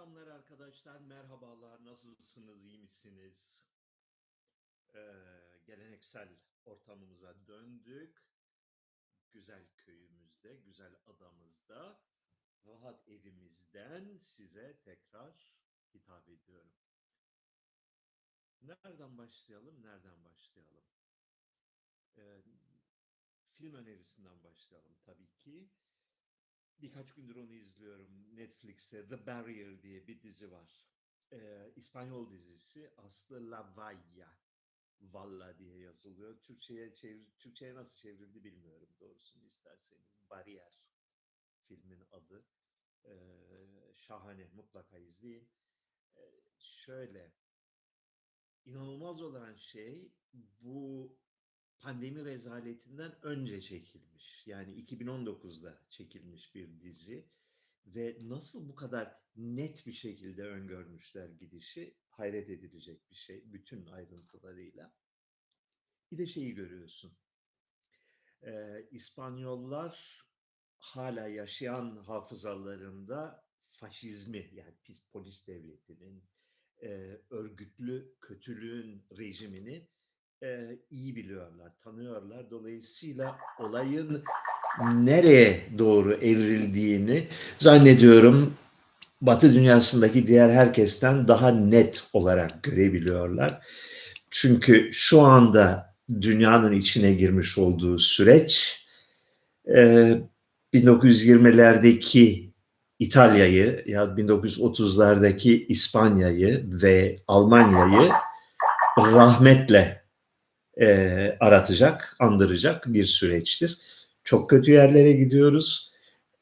Selamlar arkadaşlar, merhabalar, nasılsınız, iyi misiniz? Ee, geleneksel ortamımıza döndük. Güzel köyümüzde, güzel adamızda, rahat evimizden size tekrar hitap ediyorum. Nereden başlayalım, nereden başlayalım? Ee, film önerisinden başlayalım tabii ki. Birkaç gündür onu izliyorum. Netflix'te The Barrier diye bir dizi var. Ee, İspanyol dizisi. Aslı La Valla. Valla diye yazılıyor. Türkçe'ye çevir, Türkçe'ye nasıl çevrildi bilmiyorum doğrusunu isterseniz. Bariyer filmin adı. Ee, şahane mutlaka izleyin. Ee, şöyle inanılmaz olan şey bu pandemi rezaletinden önce çekilmiş. Yani 2019'da çekilmiş bir dizi ve nasıl bu kadar net bir şekilde öngörmüşler gidişi hayret edilecek bir şey bütün ayrıntılarıyla. Bir de şeyi görüyorsun. Ee, İspanyollar hala yaşayan hafızalarında faşizmi yani pis polis devletinin e, örgütlü kötülüğün rejimini e, iyi biliyorlar, tanıyorlar. Dolayısıyla olayın nereye doğru evrildiğini zannediyorum Batı dünyasındaki diğer herkesten daha net olarak görebiliyorlar. Çünkü şu anda dünyanın içine girmiş olduğu süreç e, 1920'lerdeki İtalya'yı ya 1930'lardaki İspanya'yı ve Almanya'yı rahmetle e, aratacak, andıracak bir süreçtir. Çok kötü yerlere gidiyoruz.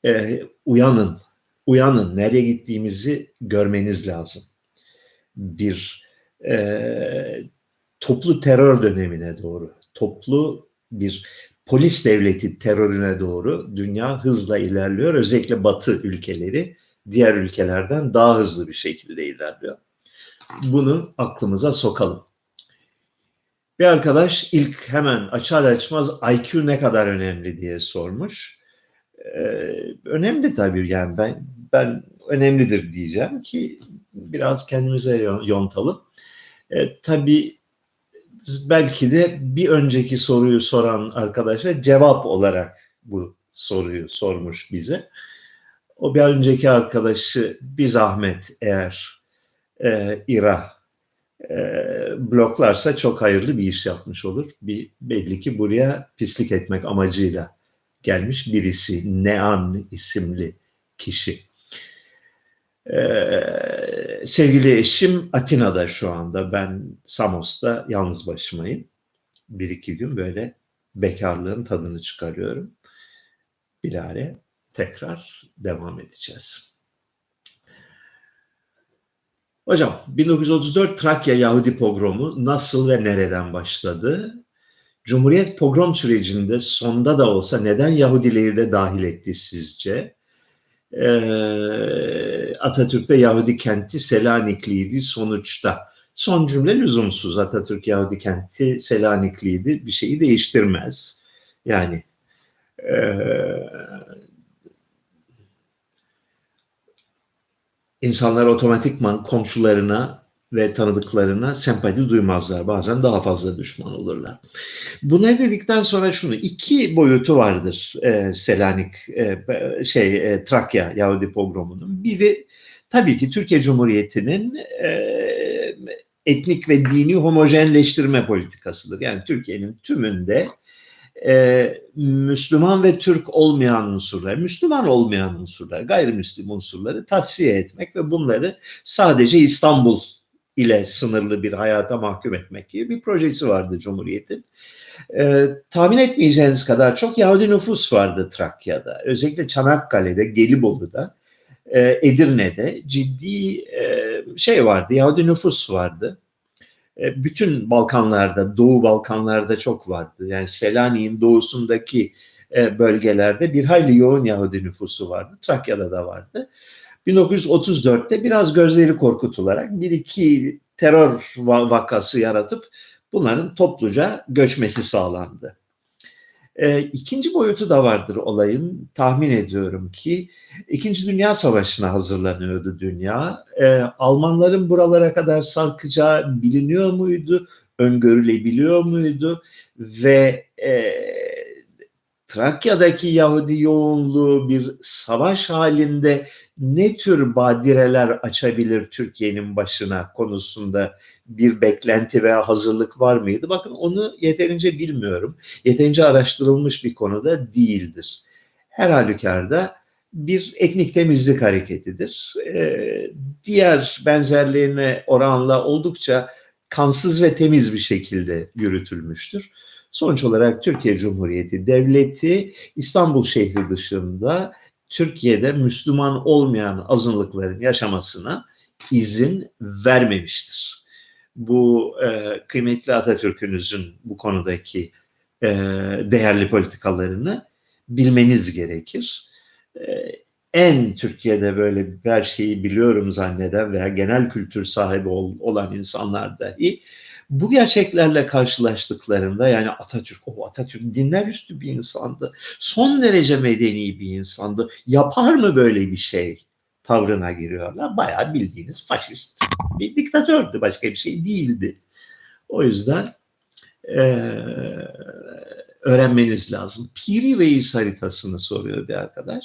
E, uyanın, uyanın. Nereye gittiğimizi görmeniz lazım. Bir e, toplu terör dönemine doğru, toplu bir polis devleti terörüne doğru dünya hızla ilerliyor. Özellikle Batı ülkeleri diğer ülkelerden daha hızlı bir şekilde ilerliyor. Bunu aklımıza sokalım. Bir arkadaş ilk hemen açar açmaz IQ ne kadar önemli diye sormuş. Ee, önemli tabii yani ben ben önemlidir diyeceğim ki biraz kendimize yontalım. Ee, tabii belki de bir önceki soruyu soran arkadaşa cevap olarak bu soruyu sormuş bize. O bir önceki arkadaşı bir zahmet eğer e, İRA e, bloklarsa çok hayırlı bir iş yapmış olur. Bir belli ki buraya pislik etmek amacıyla gelmiş birisi Nean isimli kişi. Ee, sevgili eşim Atina'da şu anda. Ben Samos'ta yalnız başımayım. Bir iki gün böyle bekarlığın tadını çıkarıyorum. Bilare tekrar devam edeceğiz. Hocam 1934 Trakya Yahudi pogromu nasıl ve nereden başladı? Cumhuriyet pogrom sürecinde sonda da olsa neden Yahudileri de dahil etti sizce? Ee, Atatürk'te Yahudi kenti Selanikliydi sonuçta. Son cümle lüzumsuz. Atatürk Yahudi kenti Selanikliydi. Bir şeyi değiştirmez. Yani e, insanlar otomatikman komşularına ve tanıdıklarına sempati duymazlar. Bazen daha fazla düşman olurlar. Bunu dedikten sonra şunu iki boyutu vardır e, Selanik e, şey e, Trakya Yahudi pogromunun. Biri tabii ki Türkiye Cumhuriyeti'nin e, etnik ve dini homojenleştirme politikasıdır. Yani Türkiye'nin tümünde e, Müslüman ve Türk olmayan unsurlar, Müslüman olmayan unsurlar, gayrimüslim unsurları tasfiye etmek ve bunları sadece İstanbul ile sınırlı bir hayata mahkum etmek gibi bir projesi vardı Cumhuriyet'in. Ee, tahmin etmeyeceğiniz kadar çok Yahudi nüfus vardı Trakya'da. Özellikle Çanakkale'de, Gelibolu'da, e, Edirne'de ciddi e, şey vardı, Yahudi nüfus vardı. E, bütün Balkanlarda, Doğu Balkanlarda çok vardı. Yani Selanik'in doğusundaki e, bölgelerde bir hayli yoğun Yahudi nüfusu vardı. Trakya'da da vardı. 1934'te biraz gözleri korkutularak bir iki terör vakası yaratıp bunların topluca göçmesi sağlandı. E, ikinci boyutu da vardır olayın. Tahmin ediyorum ki İkinci Dünya Savaşı'na hazırlanıyordu dünya. E, Almanların buralara kadar sarkacağı biliniyor muydu? Öngörülebiliyor muydu? Ve e, Trakya'daki Yahudi yoğunluğu bir savaş halinde ne tür badireler açabilir Türkiye'nin başına konusunda bir beklenti veya hazırlık var mıydı? Bakın onu yeterince bilmiyorum. Yeterince araştırılmış bir konuda değildir. Her halükarda bir etnik temizlik hareketidir. Ee, diğer benzerlerine oranla oldukça kansız ve temiz bir şekilde yürütülmüştür. Sonuç olarak Türkiye Cumhuriyeti Devleti İstanbul şehri dışında Türkiye'de Müslüman olmayan azınlıkların yaşamasına izin vermemiştir. Bu e, kıymetli Atatürk'ünüzün bu konudaki e, değerli politikalarını bilmeniz gerekir. E, en Türkiye'de böyle her şeyi biliyorum zanneden veya genel kültür sahibi ol, olan insanlar dahi bu gerçeklerle karşılaştıklarında yani Atatürk, o Atatürk dinler üstü bir insandı. Son derece medeni bir insandı. Yapar mı böyle bir şey? Tavrına giriyorlar. Bayağı bildiğiniz faşist bir diktatördü. Başka bir şey değildi. O yüzden e, öğrenmeniz lazım. Piri Reis haritasını soruyor bir arkadaş.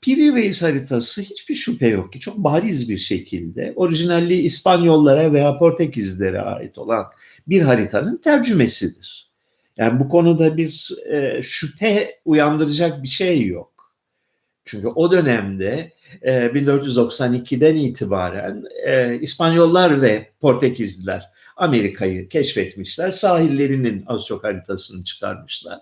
Piri Reis haritası hiçbir şüphe yok ki çok bariz bir şekilde orijinalliği İspanyollara veya Portekizlere ait olan bir haritanın tercümesidir. Yani bu konuda bir e, şüphe uyandıracak bir şey yok. Çünkü o dönemde e, 1492'den itibaren e, İspanyollar ve Portekizliler Amerika'yı keşfetmişler. Sahillerinin az çok haritasını çıkarmışlar.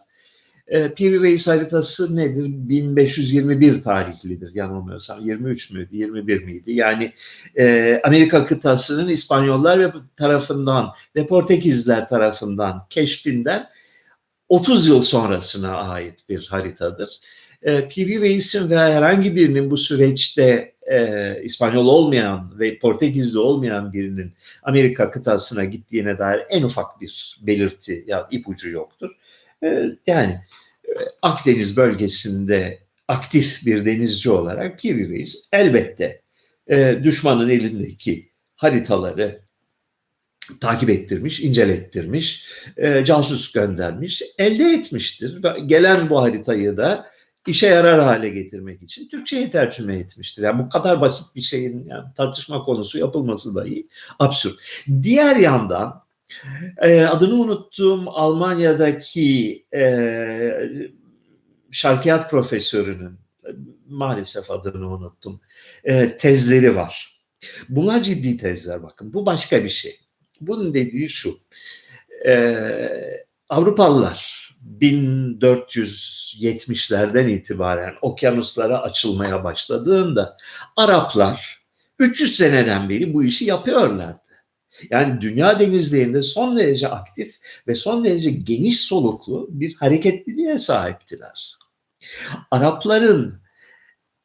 E, Piri Reis haritası nedir? 1521 tarihlidir yanılmıyorsam. 23 müydü, 21 miydi? Yani e, Amerika kıtasının İspanyollar tarafından ve Portekizler tarafından keşfinden 30 yıl sonrasına ait bir haritadır. E, Piri Reis'in ve herhangi birinin bu süreçte e, İspanyol olmayan ve Portekizli olmayan birinin Amerika kıtasına gittiğine dair en ufak bir belirti ya ipucu yoktur. E, yani e, Akdeniz bölgesinde aktif bir denizci olarak Reis elbette e, düşmanın elindeki haritaları takip ettirmiş, incelettirmiş, e, casus göndermiş, elde etmiştir. Gelen bu haritayı da işe yarar hale getirmek için Türkçe'ye tercüme etmiştir. Yani bu kadar basit bir şeyin yani tartışma konusu yapılması dahi absürt. Diğer yandan e, adını unuttuğum Almanya'daki e, şarkiyat profesörünün maalesef adını unuttum e, tezleri var. Bunlar ciddi tezler bakın. Bu başka bir şey. Bunun dediği şu. E, Avrupalılar 1470'lerden itibaren okyanuslara açılmaya başladığında Araplar 300 seneden beri bu işi yapıyorlardı. Yani dünya denizlerinde son derece aktif ve son derece geniş soluklu bir hareketliliğe sahiptiler. Arapların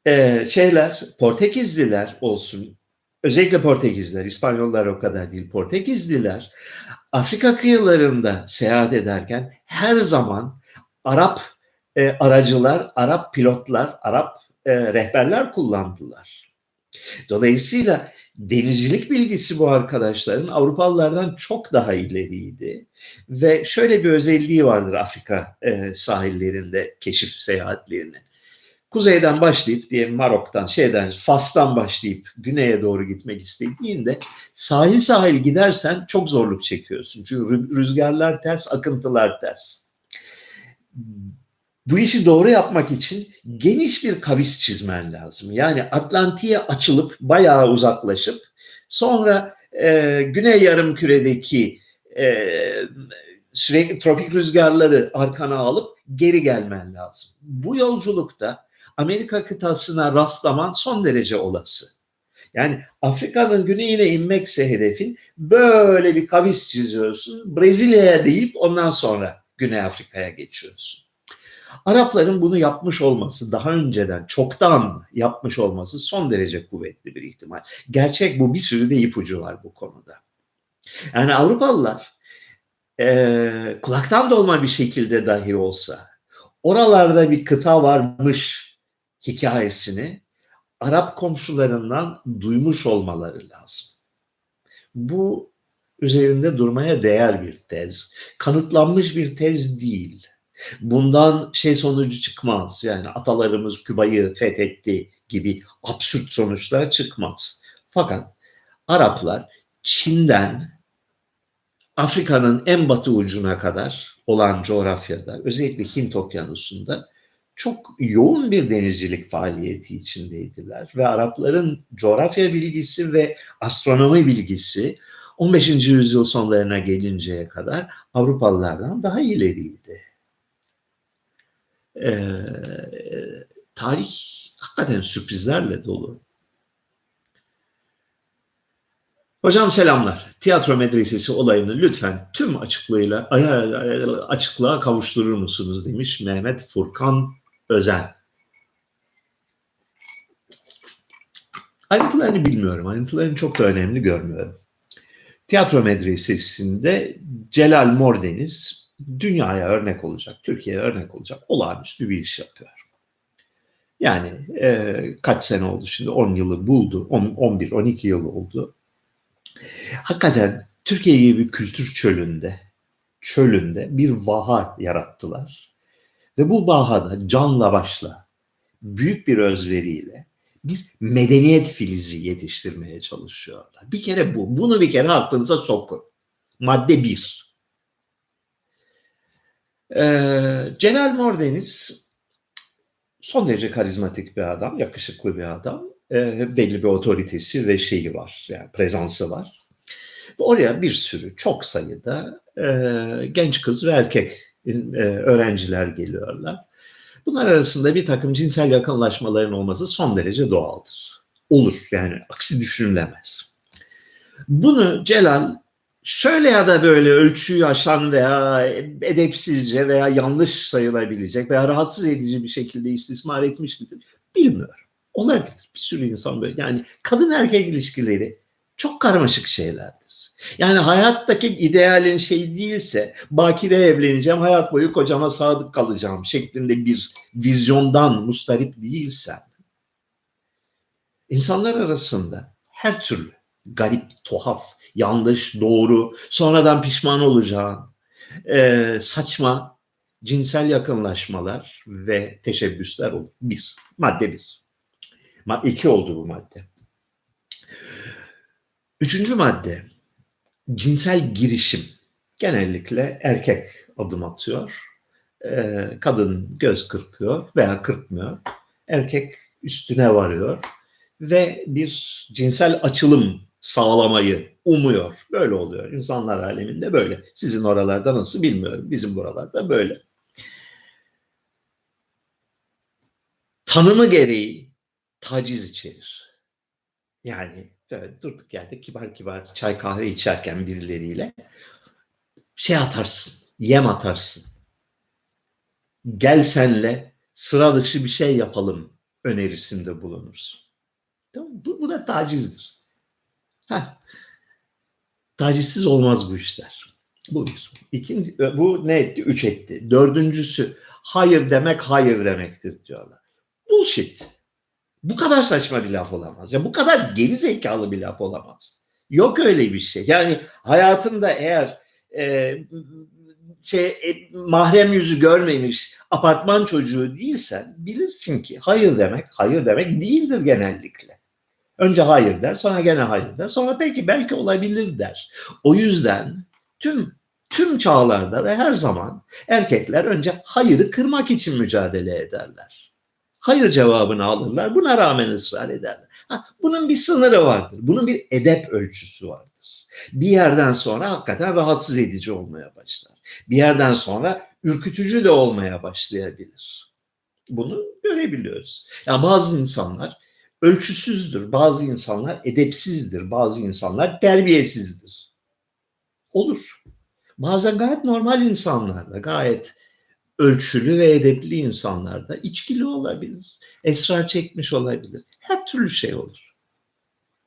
e, şeyler, Portekizliler olsun, özellikle Portekizliler, İspanyollar o kadar değil, Portekizliler Afrika kıyılarında seyahat ederken her zaman Arap e, aracılar, Arap pilotlar, Arap e, rehberler kullandılar. Dolayısıyla denizcilik bilgisi bu arkadaşların Avrupalılardan çok daha ileriydi. Ve şöyle bir özelliği vardır Afrika e, sahillerinde keşif seyahatlerinin. Kuzeyden başlayıp diyelim Marok'tan şeyden Fas'tan başlayıp güneye doğru gitmek istediğinde sahil sahil gidersen çok zorluk çekiyorsun. Çünkü rüzgarlar ters, akıntılar ters. Bu işi doğru yapmak için geniş bir kavis çizmen lazım. Yani Atlantik'e açılıp bayağı uzaklaşıp sonra e, Güney Yarım Küre'deki e, sürekli tropik rüzgarları arkana alıp geri gelmen lazım. Bu yolculukta Amerika kıtasına rastlaman son derece olası. Yani Afrika'nın güneyine inmekse hedefin böyle bir kavis çiziyorsun. Brezilya'ya deyip ondan sonra Güney Afrika'ya geçiyorsun. Arapların bunu yapmış olması, daha önceden çoktan yapmış olması son derece kuvvetli bir ihtimal. Gerçek bu bir sürü de ipucu var bu konuda. Yani Avrupalılar e, kulaktan dolma bir şekilde dahi olsa oralarda bir kıta varmış hikayesini Arap komşularından duymuş olmaları lazım. Bu üzerinde durmaya değer bir tez. Kanıtlanmış bir tez değil. Bundan şey sonucu çıkmaz. Yani atalarımız Küba'yı fethetti gibi absürt sonuçlar çıkmaz. Fakat Araplar Çin'den Afrika'nın en batı ucuna kadar olan coğrafyada özellikle Hint okyanusunda çok yoğun bir denizcilik faaliyeti içindeydiler ve Arapların coğrafya bilgisi ve astronomi bilgisi 15. yüzyıl sonlarına gelinceye kadar Avrupalılardan daha ileriydi. Ee, tarih hakikaten sürprizlerle dolu. Hocam selamlar. Tiyatro medresesi olayını lütfen tüm açıklığıyla açıklığa kavuşturur musunuz demiş Mehmet Furkan Özen. Ayrıntılarını bilmiyorum. Ayrıntılarını çok da önemli görmüyorum. Tiyatro medresesinde Celal Mordeniz dünyaya örnek olacak, Türkiye'ye örnek olacak olağanüstü bir iş yapıyor. Yani e, kaç sene oldu şimdi? 10 yılı buldu. 11-12 yıl oldu. Hakikaten Türkiye gibi bir kültür çölünde, çölünde bir vaha yarattılar. Ve bu vahada canla başla, büyük bir özveriyle bir medeniyet filizi yetiştirmeye çalışıyorlar. Bir kere bu. Bunu bir kere aklınıza sokun. Madde bir. Ee, Celal Mordeniz son derece karizmatik bir adam, yakışıklı bir adam. Ee, belli bir otoritesi ve şeyi var, yani prezansı var. Oraya bir sürü, çok sayıda e, genç kız ve erkek e, öğrenciler geliyorlar. Bunlar arasında bir takım cinsel yakınlaşmaların olması son derece doğaldır. Olur yani aksi düşünülemez. Bunu Celal şöyle ya da böyle ölçüyü aşan veya edepsizce veya yanlış sayılabilecek veya rahatsız edici bir şekilde istismar etmiş midir? Bilmiyorum. Olabilir. Bir sürü insan böyle. Yani kadın erkek ilişkileri çok karmaşık şeylerdir. Yani hayattaki idealin şey değilse bakire evleneceğim, hayat boyu kocama sadık kalacağım şeklinde bir vizyondan mustarip değilsen insanlar arasında her türlü garip, tuhaf, yanlış, doğru, sonradan pişman olacağın e, saçma cinsel yakınlaşmalar ve teşebbüsler olur. Bir, madde bir. İki oldu bu madde. Üçüncü madde, cinsel girişim. Genellikle erkek adım atıyor. Ee, kadın göz kırpıyor veya kırpmıyor. Erkek üstüne varıyor ve bir cinsel açılım sağlamayı umuyor. Böyle oluyor. İnsanlar aleminde böyle. Sizin oralarda nasıl bilmiyorum. Bizim buralarda böyle. Tanımı gereği taciz içerir. Yani böyle durduk yerde kibar kibar çay kahve içerken birileriyle şey atarsın, yem atarsın. Gel senle sıra dışı bir şey yapalım önerisinde bulunursun. Tamam, bu, bu da tacizdir. Heh. Tacizsiz olmaz bu işler. Bu bir. İkinci, bu ne etti? Üç etti. Dördüncüsü hayır demek hayır demektir diyorlar. Bullshit. Bu kadar saçma bir laf olamaz. Ya bu kadar geri zekalı bir laf olamaz. Yok öyle bir şey. Yani hayatında eğer e, şey e, mahrem yüzü görmemiş apartman çocuğu değilsen bilirsin ki hayır demek hayır demek değildir genellikle. Önce hayır der, sonra gene hayır der, sonra peki belki olabilir der. O yüzden tüm tüm çağlarda ve her zaman erkekler önce hayırı kırmak için mücadele ederler hayır cevabını alırlar. Buna rağmen ısrar ederler. Ha, bunun bir sınırı vardır. Bunun bir edep ölçüsü vardır. Bir yerden sonra hakikaten rahatsız edici olmaya başlar. Bir yerden sonra ürkütücü de olmaya başlayabilir. Bunu görebiliyoruz. Ya yani bazı insanlar ölçüsüzdür, bazı insanlar edepsizdir, bazı insanlar terbiyesizdir. Olur. Bazen gayet normal insanlar da gayet ölçülü ve edepli insanlarda içkili olabilir. Esrar çekmiş olabilir. Her türlü şey olur.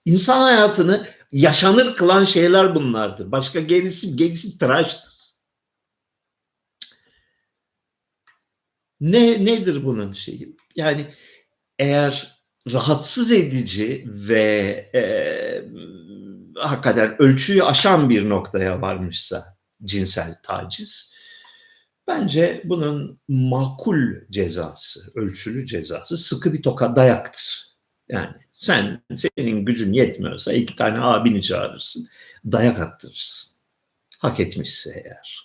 İnsan hayatını yaşanır kılan şeyler bunlardır. Başka gerisi gerisi tıraştır. Ne nedir bunun şeyi? Yani eğer rahatsız edici ve e, hakikaten ölçüyü aşan bir noktaya varmışsa cinsel taciz, bence bunun makul cezası, ölçülü cezası sıkı bir toka dayaktır. Yani sen senin gücün yetmiyorsa iki tane abini çağırırsın, dayak attırırsın. Hak etmişse eğer.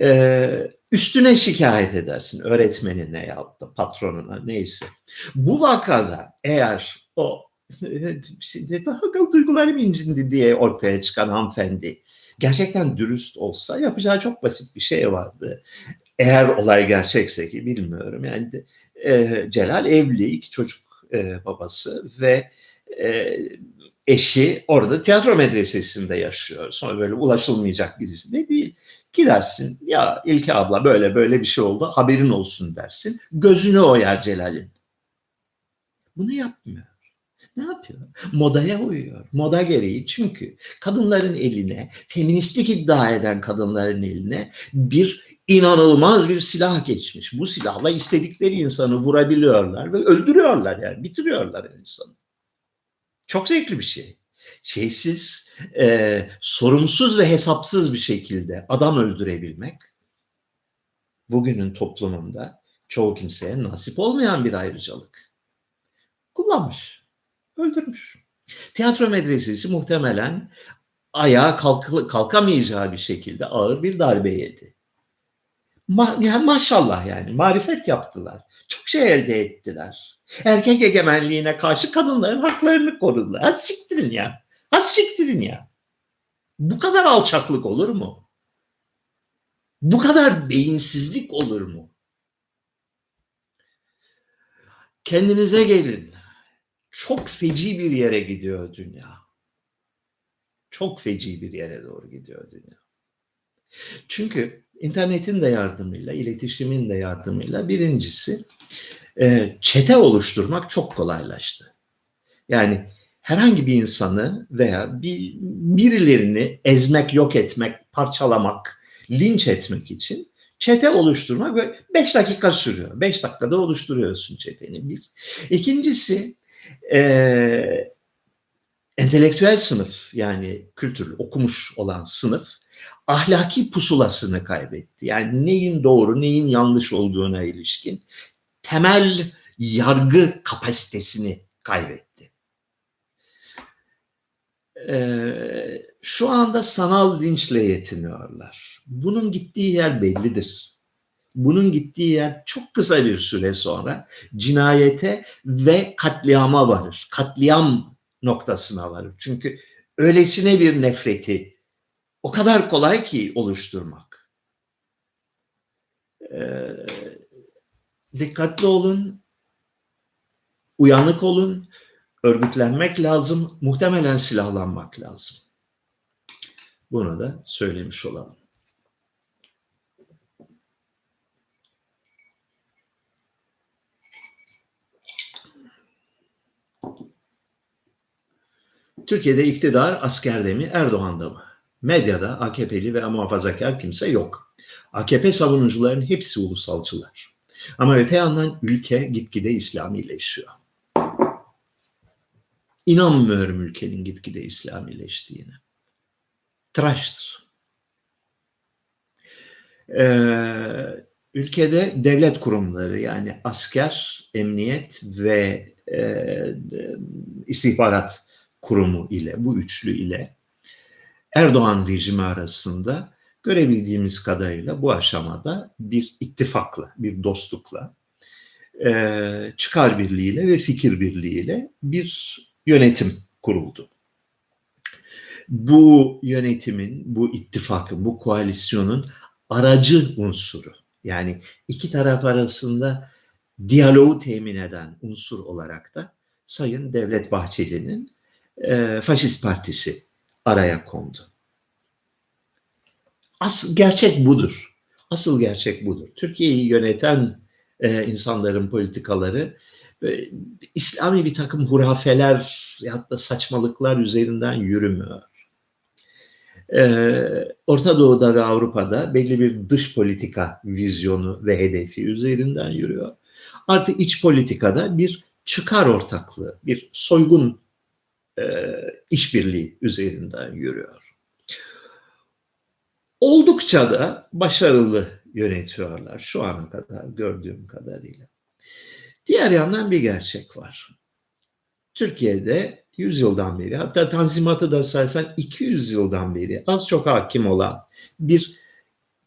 Ee, üstüne şikayet edersin öğretmenine ya da patronuna neyse. Bu vakada eğer o şimdi duygularım incindi diye ortaya çıkan hanımefendi gerçekten dürüst olsa yapacağı çok basit bir şey vardı. Eğer olay gerçekse ki bilmiyorum yani e, Celal evli iki çocuk e, babası ve e, eşi orada tiyatro medresesinde yaşıyor. Sonra böyle ulaşılmayacak birisi de değil. Gidersin ya İlke abla böyle böyle bir şey oldu haberin olsun dersin. Gözünü oyar Celal'in. Bunu yapmıyor. Ne yapıyor? Modaya uyuyor. Moda gereği çünkü kadınların eline, feministlik iddia eden kadınların eline bir inanılmaz bir silah geçmiş. Bu silahla istedikleri insanı vurabiliyorlar ve öldürüyorlar yani bitiriyorlar insanı. Çok zevkli bir şey. Şeysiz, e, sorumsuz ve hesapsız bir şekilde adam öldürebilmek bugünün toplumunda çoğu kimseye nasip olmayan bir ayrıcalık. Kullanmış, öldürmüş. Tiyatro medresesi muhtemelen ayağa kalk kalkamayacağı bir şekilde ağır bir darbe yedi. Ma yani maşallah yani marifet yaptılar. Çok şey elde ettiler. Erkek egemenliğine karşı kadınların haklarını korudular. Siktirin ya. Ha siktirin ya. Bu kadar alçaklık olur mu? Bu kadar beyinsizlik olur mu? Kendinize gelin. Çok feci bir yere gidiyor dünya. Çok feci bir yere doğru gidiyor dünya. Çünkü internetin de yardımıyla, iletişimin de yardımıyla birincisi e, çete oluşturmak çok kolaylaştı. Yani herhangi bir insanı veya bir, birilerini ezmek, yok etmek, parçalamak, linç etmek için çete oluşturmak böyle 5 dakika sürüyor. 5 dakikada oluşturuyorsun çeteni bir. İkincisi e, entelektüel sınıf yani kültürlü okumuş olan sınıf ahlaki pusulasını kaybetti. Yani neyin doğru, neyin yanlış olduğuna ilişkin temel yargı kapasitesini kaybetti. Ee, şu anda sanal linçle yetiniyorlar. Bunun gittiği yer bellidir. Bunun gittiği yer çok kısa bir süre sonra cinayete ve katliama varır. Katliam noktasına varır. Çünkü öylesine bir nefreti o kadar kolay ki oluşturmak. Ee, dikkatli olun, uyanık olun, örgütlenmek lazım, muhtemelen silahlanmak lazım. Bunu da söylemiş olalım. Türkiye'de iktidar askerde mi, Erdoğan'da mı? Medyada AKP'li ve muhafazakar kimse yok. AKP savunucuların hepsi ulusalcılar. Ama öte yandan ülke gitgide İslamileşiyor. İnanmıyorum ülkenin gitgide İslamileştiğine. Tıraştır. Ee, ülkede devlet kurumları yani asker, emniyet ve e, istihbarat kurumu ile bu üçlü ile Erdoğan rejimi arasında görebildiğimiz kadarıyla bu aşamada bir ittifakla, bir dostlukla, e, çıkar birliğiyle ve fikir birliğiyle bir yönetim kuruldu. Bu yönetimin, bu ittifakın, bu koalisyonun aracı unsuru yani iki taraf arasında diyaloğu temin eden unsur olarak da Sayın Devlet Bahçeli'nin e, Faşist Partisi araya kondu. Asıl gerçek budur. Asıl gerçek budur. Türkiye'yi yöneten e, insanların politikaları İslami bir takım hurafeler ya da saçmalıklar üzerinden yürümüyor. Ee, Orta Doğu'da ve Avrupa'da belli bir dış politika vizyonu ve hedefi üzerinden yürüyor. Artı iç politikada bir çıkar ortaklığı, bir soygun e, işbirliği üzerinden yürüyor. Oldukça da başarılı yönetiyorlar şu ana kadar gördüğüm kadarıyla. Diğer yandan bir gerçek var. Türkiye'de 100 yıldan beri hatta Tanzimat'ı da saysan 200 yıldan beri az çok hakim olan bir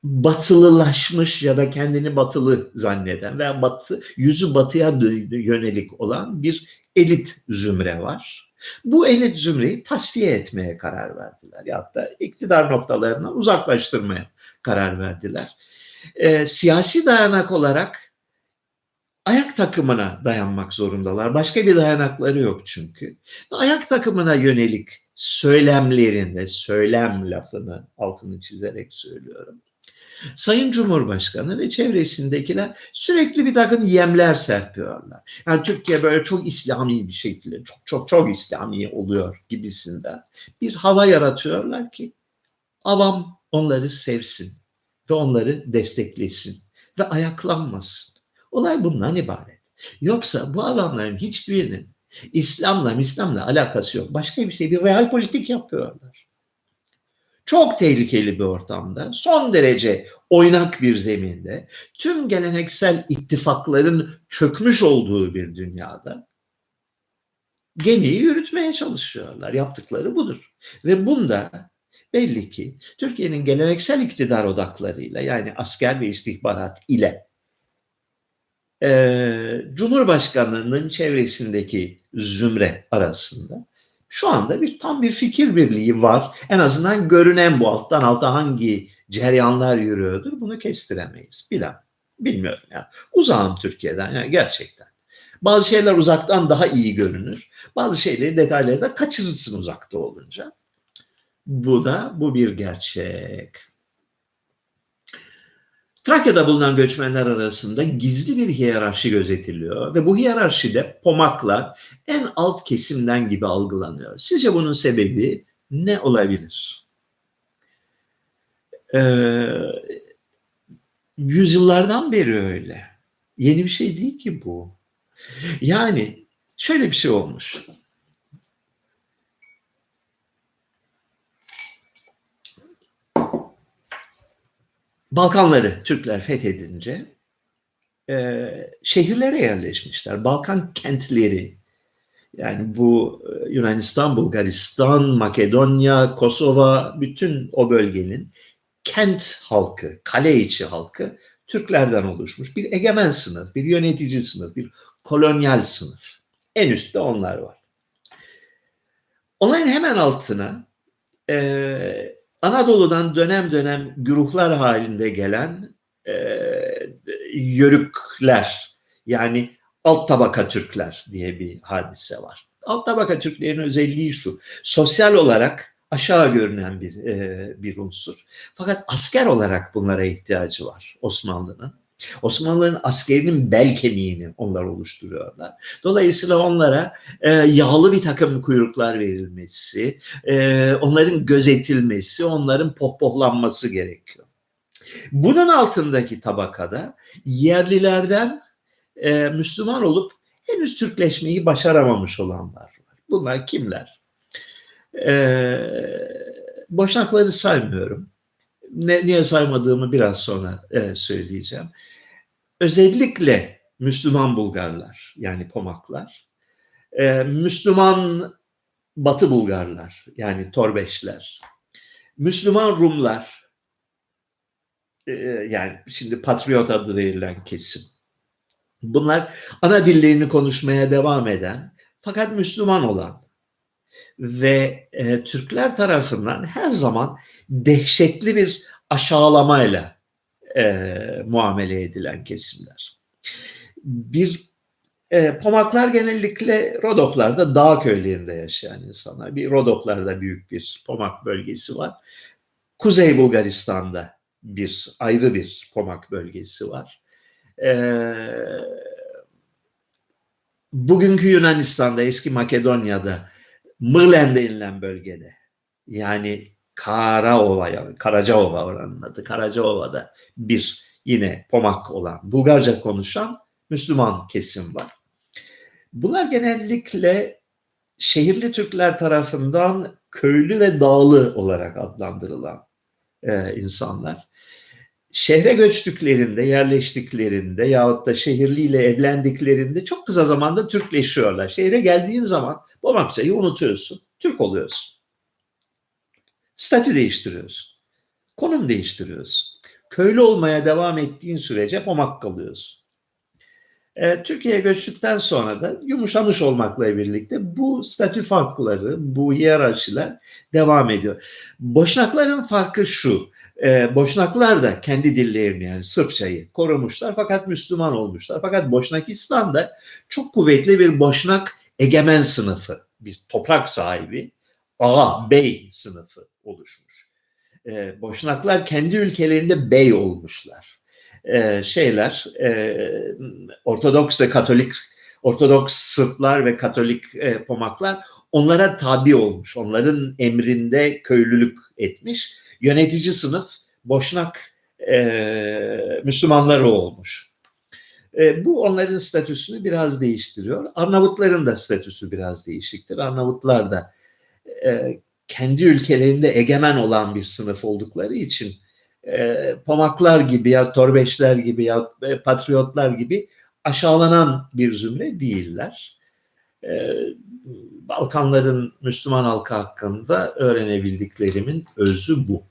batılılaşmış ya da kendini batılı zanneden veya batı, yüzü batıya yönelik olan bir elit zümre var. Bu elit zümreyi tasfiye etmeye karar verdiler. Ya da iktidar noktalarından uzaklaştırmaya karar verdiler. E, siyasi dayanak olarak ayak takımına dayanmak zorundalar. Başka bir dayanakları yok çünkü. Ayak takımına yönelik söylemlerinde, söylem lafını altını çizerek söylüyorum. Sayın Cumhurbaşkanı ve çevresindekiler sürekli bir takım yemler serpiyorlar. Yani Türkiye böyle çok İslami bir şekilde, çok çok çok İslami oluyor gibisinden bir hava yaratıyorlar ki avam onları sevsin ve onları desteklesin ve ayaklanmasın. Olay bundan ibaret. Yoksa bu adamların hiçbirinin İslam'la İslam'la alakası yok. Başka bir şey, bir real politik yapıyorlar. Çok tehlikeli bir ortamda, son derece oynak bir zeminde, tüm geleneksel ittifakların çökmüş olduğu bir dünyada gemiyi yürütmeye çalışıyorlar. Yaptıkları budur. Ve bunda belli ki Türkiye'nin geleneksel iktidar odaklarıyla yani asker ve istihbarat ile e, Cumhurbaşkanlığının çevresindeki zümre arasında şu anda bir tam bir fikir birliği var. En azından görünen bu alttan alta hangi ceryanlar yürüyordur bunu kestiremeyiz. Bilen. Bilmiyorum ya. Uzağım Türkiye'den yani gerçekten. Bazı şeyler uzaktan daha iyi görünür. Bazı şeyleri detayları da kaçırırsın uzakta olunca. Bu da bu bir gerçek. Trakya'da bulunan göçmenler arasında gizli bir hiyerarşi gözetiliyor ve bu hiyerarşide pomaklar en alt kesimden gibi algılanıyor. Sizce bunun sebebi ne olabilir? Ee, yüzyıllardan beri öyle. Yeni bir şey değil ki bu. Yani şöyle bir şey olmuş. Balkanları Türkler fethedince e, şehirlere yerleşmişler. Balkan kentleri yani bu e, Yunanistan, Bulgaristan, Makedonya, Kosova bütün o bölgenin kent halkı, kale içi halkı Türklerden oluşmuş bir egemen sınıf, bir yönetici sınıf, bir kolonyal sınıf. En üstte onlar var. Onların hemen altına e, Anadolu'dan dönem dönem güruhlar halinde gelen e, yörükler yani alt tabaka Türkler diye bir hadise var. Alt tabaka Türklerin özelliği şu. Sosyal olarak aşağı görünen bir e, bir unsur. Fakat asker olarak bunlara ihtiyacı var Osmanlı'nın. Osmanlı'nın askerinin bel kemiğini onlar oluşturuyorlar. Dolayısıyla onlara e, yağlı bir takım kuyruklar verilmesi, e, onların gözetilmesi, onların pohpohlanması gerekiyor. Bunun altındaki tabakada yerlilerden e, Müslüman olup henüz Türkleşmeyi başaramamış olanlar var. Bunlar kimler? E, boşnakları saymıyorum. Ne, niye saymadığımı biraz sonra e, söyleyeceğim. Özellikle Müslüman Bulgarlar yani Pomaklar, e, Müslüman Batı Bulgarlar yani Torbeşler, Müslüman Rumlar e, yani şimdi patriot adı verilen kesim. Bunlar ana dillerini konuşmaya devam eden fakat Müslüman olan ve e, Türkler tarafından her zaman dehşetli bir aşağılamayla e, muamele edilen kesimler. Bir e, Pomaklar genellikle Rodoplarda, dağ köylerinde yaşayan insanlar. Bir Rodoplarda büyük bir Pomak bölgesi var. Kuzey Bulgaristan'da bir ayrı bir Pomak bölgesi var. E, bugünkü Yunanistan'da, eski Makedonya'da Mırlen denilen bölgede yani Karaova yani Karacaova oranın adı. Karacaova'da bir yine Pomak olan Bulgarca konuşan Müslüman kesim var. Bunlar genellikle şehirli Türkler tarafından köylü ve dağlı olarak adlandırılan e, insanlar. Şehre göçtüklerinde, yerleştiklerinde yahut da şehirliyle evlendiklerinde çok kısa zamanda Türkleşiyorlar. Şehre geldiğin zaman Bomakçayı unutuyorsun, Türk oluyorsun. Statü değiştiriyorsun. Konum değiştiriyorsun. Köylü olmaya devam ettiğin sürece Pomak kalıyorsun. E, Türkiye'ye göçtükten sonra da yumuşamış olmakla birlikte bu statü farkları, bu hiyerarşiler devam ediyor. Boşnakların farkı şu, e, Boşnaklar da kendi dillerini yani Sırpçayı korumuşlar fakat Müslüman olmuşlar. Fakat Boşnakistan'da çok kuvvetli bir Boşnak egemen sınıfı, bir toprak sahibi, ağa, bey sınıfı oluşmuş. E, Boşnaklar kendi ülkelerinde bey olmuşlar e, şeyler e, Ortodoks ve Katolik Ortodoks Sırplar ve Katolik e, Pomaklar onlara tabi olmuş. Onların emrinde köylülük etmiş. Yönetici sınıf Boşnak e, Müslümanları olmuş. E, bu onların statüsünü biraz değiştiriyor. Arnavutların da statüsü biraz değişiktir. Arnavutlar da e, kendi ülkelerinde egemen olan bir sınıf oldukları için e, Pomaklar gibi ya Torbeşler gibi ya e, Patriotlar gibi aşağılanan bir zümre değiller. E, Balkanların Müslüman halkı hakkında öğrenebildiklerimin özü bu.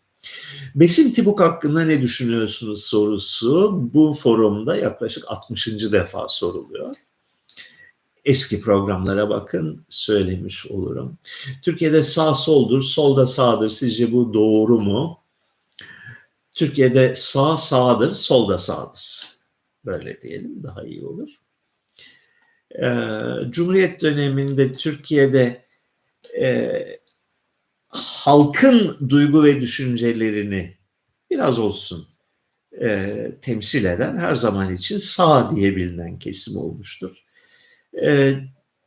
Besim Tibuk hakkında ne düşünüyorsunuz sorusu bu forumda yaklaşık 60. defa soruluyor. Eski programlara bakın söylemiş olurum. Türkiye'de sağ soldur, solda sağdır. Sizce bu doğru mu? Türkiye'de sağ sağdır, sol da sağdır. Böyle diyelim daha iyi olur. Ee, Cumhuriyet döneminde Türkiye'de e, halkın duygu ve düşüncelerini biraz olsun e, temsil eden her zaman için sağ diye bilinen kesim olmuştur. E,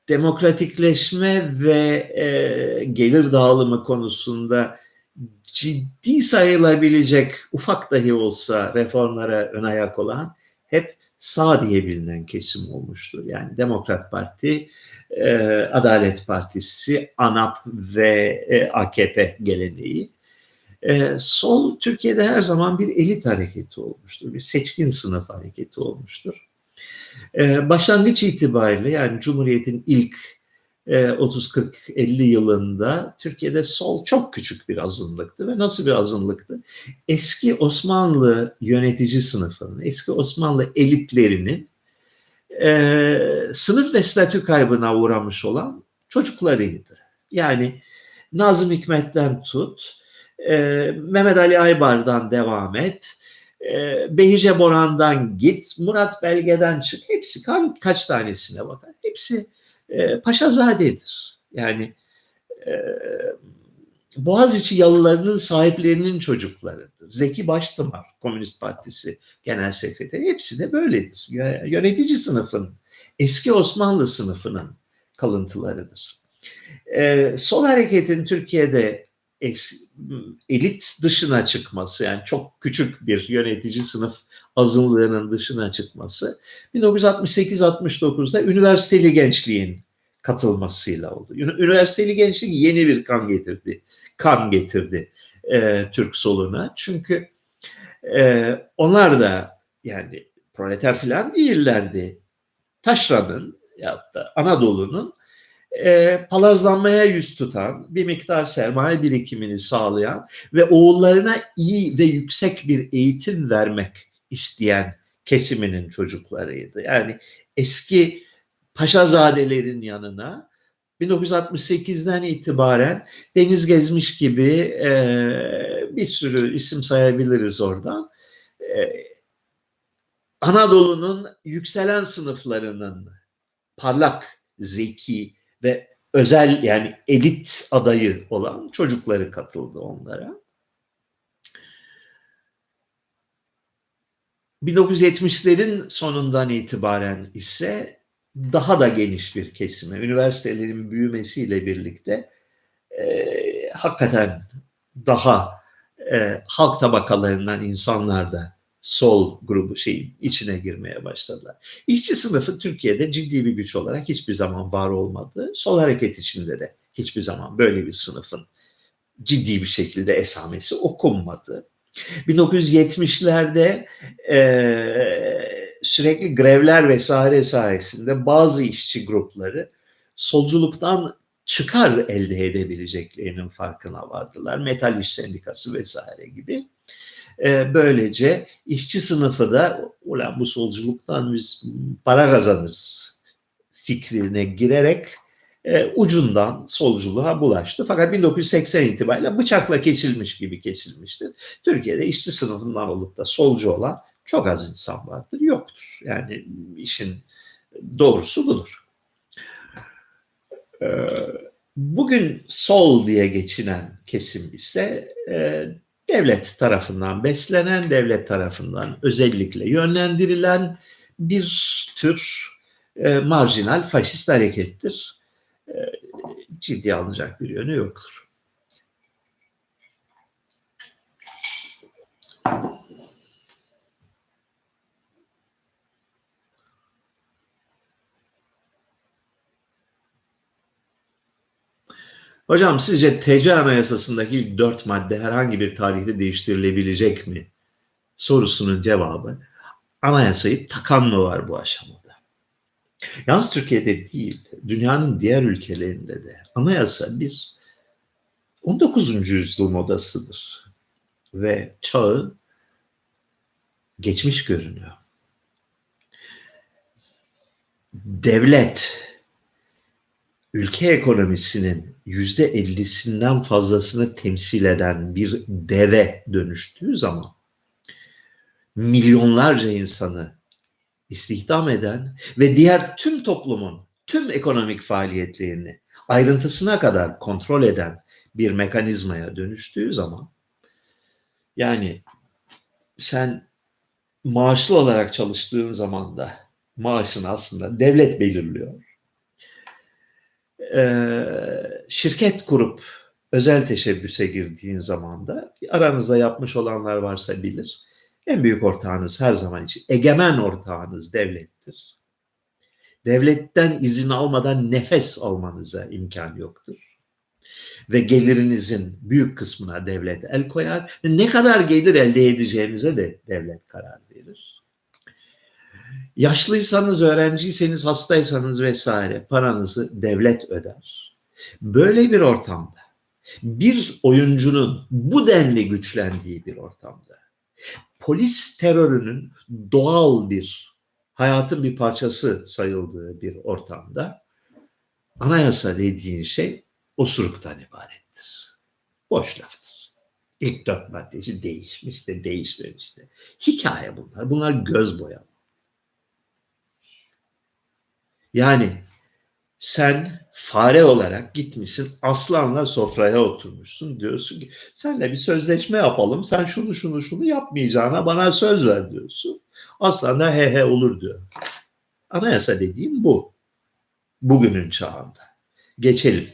demokratikleşme ve e, gelir dağılımı konusunda ciddi sayılabilecek ufak dahi olsa reformlara ön ayak olan hep sağ diye bilinen kesim olmuştur. Yani Demokrat Parti, e, Adalet Partisi, ANAP ve e, AKP geleneği. E, sol Türkiye'de her zaman bir elit hareketi olmuştur, bir seçkin sınıf hareketi olmuştur. E, başlangıç itibariyle yani Cumhuriyet'in ilk 30-40-50 e, yılında Türkiye'de sol çok küçük bir azınlıktı ve nasıl bir azınlıktı? Eski Osmanlı yönetici sınıfının, eski Osmanlı elitlerinin e, sınıf ve statü kaybına uğramış olan çocuklarıydı. Yani Nazım Hikmet'ten tut, e, Mehmet Ali Aybar'dan devam et, Behice Boran'dan git, Murat Belge'den çık, hepsi kaç tanesine bakar, hepsi e, Paşazade'dir. Yani e, Boğaziçi yalılarının sahiplerinin çocuklarıdır. Zeki Baştımar, Komünist Partisi Genel Sekreteri hepsi de böyledir. Yönetici sınıfın, eski Osmanlı sınıfının kalıntılarıdır. Ee, sol hareketin Türkiye'de elit dışına çıkması yani çok küçük bir yönetici sınıf azınlığının dışına çıkması 1968-69'da üniversiteli gençliğin katılmasıyla oldu. Üniversiteli gençlik yeni bir kan getirdi. Kan getirdi e, Türk soluna. Çünkü e, onlar da yani proleter falan değillerdi. Taşra'nın ya da Anadolu'nun e, palazlanmaya yüz tutan, bir miktar sermaye birikimini sağlayan ve oğullarına iyi ve yüksek bir eğitim vermek isteyen kesiminin çocuklarıydı. Yani eski paşazadelerin yanına 1968'den itibaren Deniz Gezmiş gibi e, bir sürü isim sayabiliriz oradan. E, Anadolu'nun yükselen sınıflarının parlak, zeki ve özel yani elit adayı olan çocukları katıldı onlara. 1970'lerin sonundan itibaren ise daha da geniş bir kesime, üniversitelerin büyümesiyle birlikte e, hakikaten daha e, halk tabakalarından insanlar da sol grubu şeyin içine girmeye başladılar. İşçi sınıfı Türkiye'de ciddi bir güç olarak hiçbir zaman var olmadı. Sol hareket içinde de hiçbir zaman böyle bir sınıfın ciddi bir şekilde esamesi okunmadı. 1970'lerde e, sürekli grevler vesaire sayesinde bazı işçi grupları solculuktan çıkar elde edebileceklerinin farkına vardılar. Metal İş Sendikası vesaire gibi. E, böylece işçi sınıfı da ulan bu solculuktan biz para kazanırız fikrine girerek e, ucundan solculuğa bulaştı. Fakat 1980 itibariyle bıçakla kesilmiş gibi kesilmiştir. Türkiye'de işçi sınıfından olup da solcu olan çok az insan vardır. Yoktur. Yani işin doğrusu budur. Ee, bugün sol diye geçinen kesim ise e, devlet tarafından beslenen, devlet tarafından özellikle yönlendirilen bir tür e, marjinal faşist harekettir. E, ciddi alınacak bir yönü yoktur. Hocam sizce TC Anayasası'ndaki ilk dört madde herhangi bir tarihte değiştirilebilecek mi? Sorusunun cevabı anayasayı takan mı var bu aşamada? Yalnız Türkiye'de değil, dünyanın diğer ülkelerinde de anayasa bir 19. yüzyıl modasıdır. Ve çağı geçmiş görünüyor. Devlet ülke ekonomisinin yüzde ellisinden fazlasını temsil eden bir deve dönüştüğü zaman milyonlarca insanı istihdam eden ve diğer tüm toplumun tüm ekonomik faaliyetlerini ayrıntısına kadar kontrol eden bir mekanizmaya dönüştüğü zaman yani sen maaşlı olarak çalıştığın zaman da maaşını aslında devlet belirliyor e, şirket kurup özel teşebbüse girdiğin zaman da aranızda yapmış olanlar varsa bilir. En büyük ortağınız her zaman için egemen ortağınız devlettir. Devletten izin almadan nefes almanıza imkan yoktur. Ve gelirinizin büyük kısmına devlet el koyar. Ne kadar gelir elde edeceğinize de devlet karar verir. Yaşlıysanız, öğrenciyseniz, hastaysanız vesaire paranızı devlet öder. Böyle bir ortamda bir oyuncunun bu denli güçlendiği bir ortamda polis terörünün doğal bir hayatın bir parçası sayıldığı bir ortamda anayasa dediğin şey osuruktan ibarettir. Boş laftır. İlk dört maddesi değişmiş de değişmemiş de. Hikaye bunlar. Bunlar göz boyama. Yani sen fare olarak gitmişsin aslanla sofraya oturmuşsun diyorsun ki senle bir sözleşme yapalım sen şunu şunu şunu yapmayacağına bana söz ver diyorsun. Aslan da he he olur diyor. Anayasa dediğim bu. Bugünün çağında. Geçelim.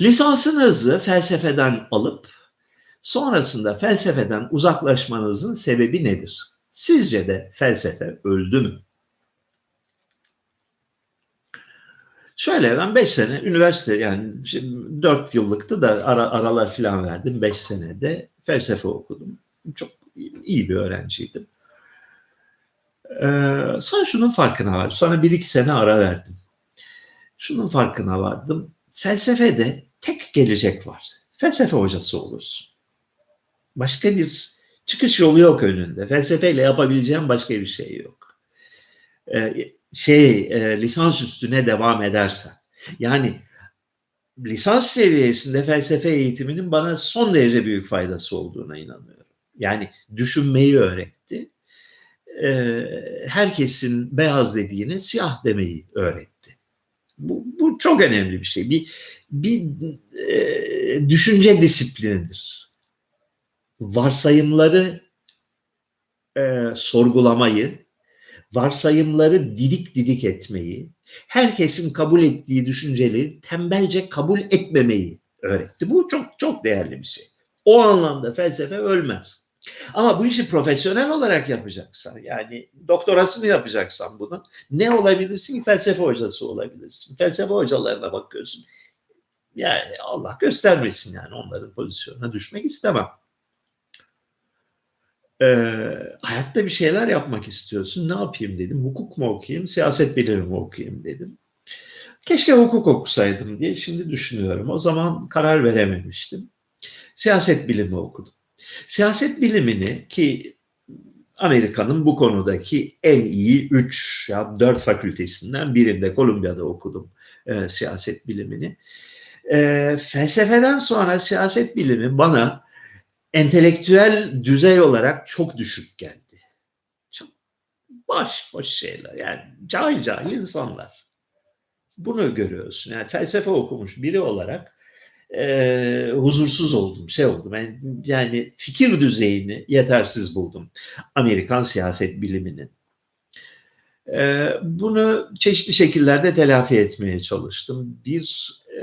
Lisansınızı felsefeden alıp sonrasında felsefeden uzaklaşmanızın sebebi nedir? Sizce de felsefe öldü mü? Şöyle ben 5 sene üniversite yani 4 yıllıktı da ara, aralar filan verdim. 5 senede felsefe okudum. Çok iyi bir öğrenciydim. Ee, sonra şunun farkına vardım. Sonra bir iki sene ara verdim. Şunun farkına vardım. Felsefede tek gelecek var. Felsefe hocası olursun. Başka bir Çıkış yolu yok önünde. Felsefeyle yapabileceğim başka bir şey yok. Ee, şey e, lisans üstüne devam edersen. Yani lisans seviyesinde felsefe eğitiminin bana son derece büyük faydası olduğuna inanıyorum. Yani düşünmeyi öğretti. Ee, herkesin beyaz dediğine siyah demeyi öğretti. Bu, bu çok önemli bir şey. Bir, bir e, düşünce disiplinidir varsayımları e, sorgulamayı, varsayımları didik didik etmeyi, herkesin kabul ettiği düşünceleri tembelce kabul etmemeyi öğretti. Bu çok çok değerli bir şey. O anlamda felsefe ölmez. Ama bu işi profesyonel olarak yapacaksan, yani doktorasını yapacaksan bunu, ne olabilirsin? Felsefe hocası olabilirsin. Felsefe hocalarına bakıyorsun. Yani Allah göstermesin yani onların pozisyonuna düşmek istemem. Ee, hayatta bir şeyler yapmak istiyorsun. Ne yapayım dedim. Hukuk mu okuyayım, siyaset bilimi mi okuyayım dedim. Keşke hukuk okusaydım diye şimdi düşünüyorum. O zaman karar verememiştim. Siyaset bilimi okudum. Siyaset bilimini ki Amerika'nın bu konudaki en iyi 3 ya 4 fakültesinden birinde Kolumbiya'da okudum e, siyaset bilimini. E, felsefeden sonra siyaset bilimi bana entelektüel düzey olarak çok düşük geldi. Çok boş boş şeyler yani cahil cahil insanlar. Bunu görüyorsun. Yani felsefe okumuş biri olarak e, huzursuz oldum, şey oldum. Yani, yani fikir düzeyini yetersiz buldum Amerikan siyaset biliminin. E, bunu çeşitli şekillerde telafi etmeye çalıştım. Bir e,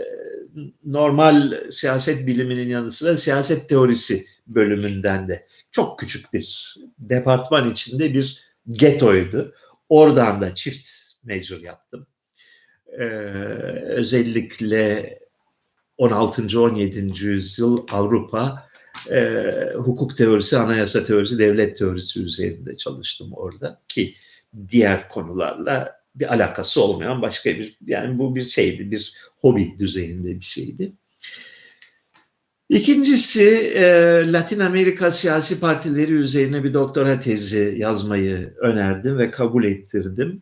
normal siyaset biliminin yanı sıra siyaset teorisi bölümünden de çok küçük bir departman içinde bir getoydu. Oradan da çift major yaptım. Ee, özellikle 16. 17. yüzyıl Avrupa e, hukuk teorisi, anayasa teorisi, devlet teorisi üzerinde çalıştım orada ki diğer konularla bir alakası olmayan başka bir yani bu bir şeydi, bir hobi düzeyinde bir şeydi. İkincisi e, Latin Amerika siyasi partileri üzerine bir doktora tezi yazmayı önerdim ve kabul ettirdim.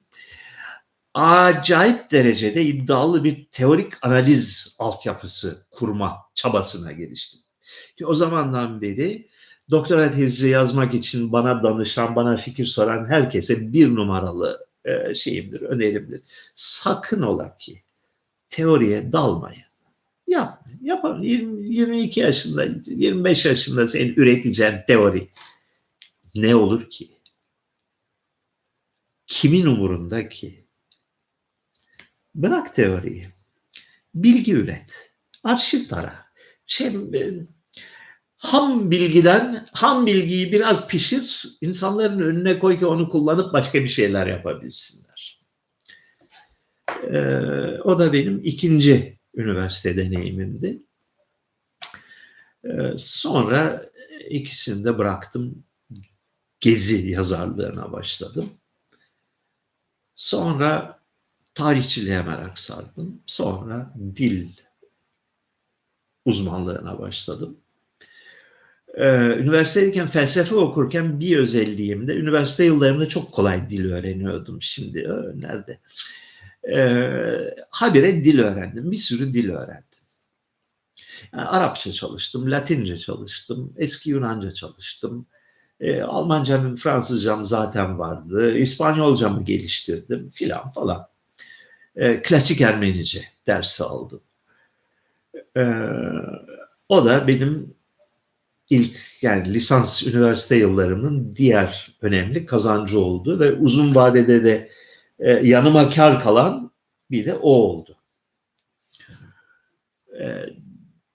Acayip derecede iddialı bir teorik analiz altyapısı kurma çabasına giriştim. Ki o zamandan beri doktora tezi yazmak için bana danışan, bana fikir soran herkese bir numaralı e, şeyimdir, önerimdir. Sakın ola ki teoriye dalmayın. Yapın. 20, 22 yaşında, 25 yaşında senin üreteceğin teori ne olur ki? Kimin umurunda ki? Bırak teoriyi. Bilgi üret. Arşiv tara. Şey, ham bilgiden, ham bilgiyi biraz pişir, insanların önüne koy ki onu kullanıp başka bir şeyler yapabilsinler. Ee, o da benim ikinci üniversite deneyimimdi. Ee, sonra ikisini de bıraktım. Gezi yazarlığına başladım. Sonra tarihçiliğe merak sardım. Sonra dil uzmanlığına başladım. Ee, üniversitedeyken felsefe okurken bir özelliğim de üniversite yıllarında çok kolay dil öğreniyordum. Şimdi nerede? Ee, habire dil öğrendim. Bir sürü dil öğrendim. Yani Arapça çalıştım, Latince çalıştım, eski Yunanca çalıştım. E, Almancam, Fransızcam zaten vardı. İspanyolcamı geliştirdim filan falan. E, klasik Ermenice dersi aldım. E, o da benim ilk yani lisans üniversite yıllarımın diğer önemli kazancı oldu ve uzun vadede de e, yanıma kar kalan bir de o oldu. E,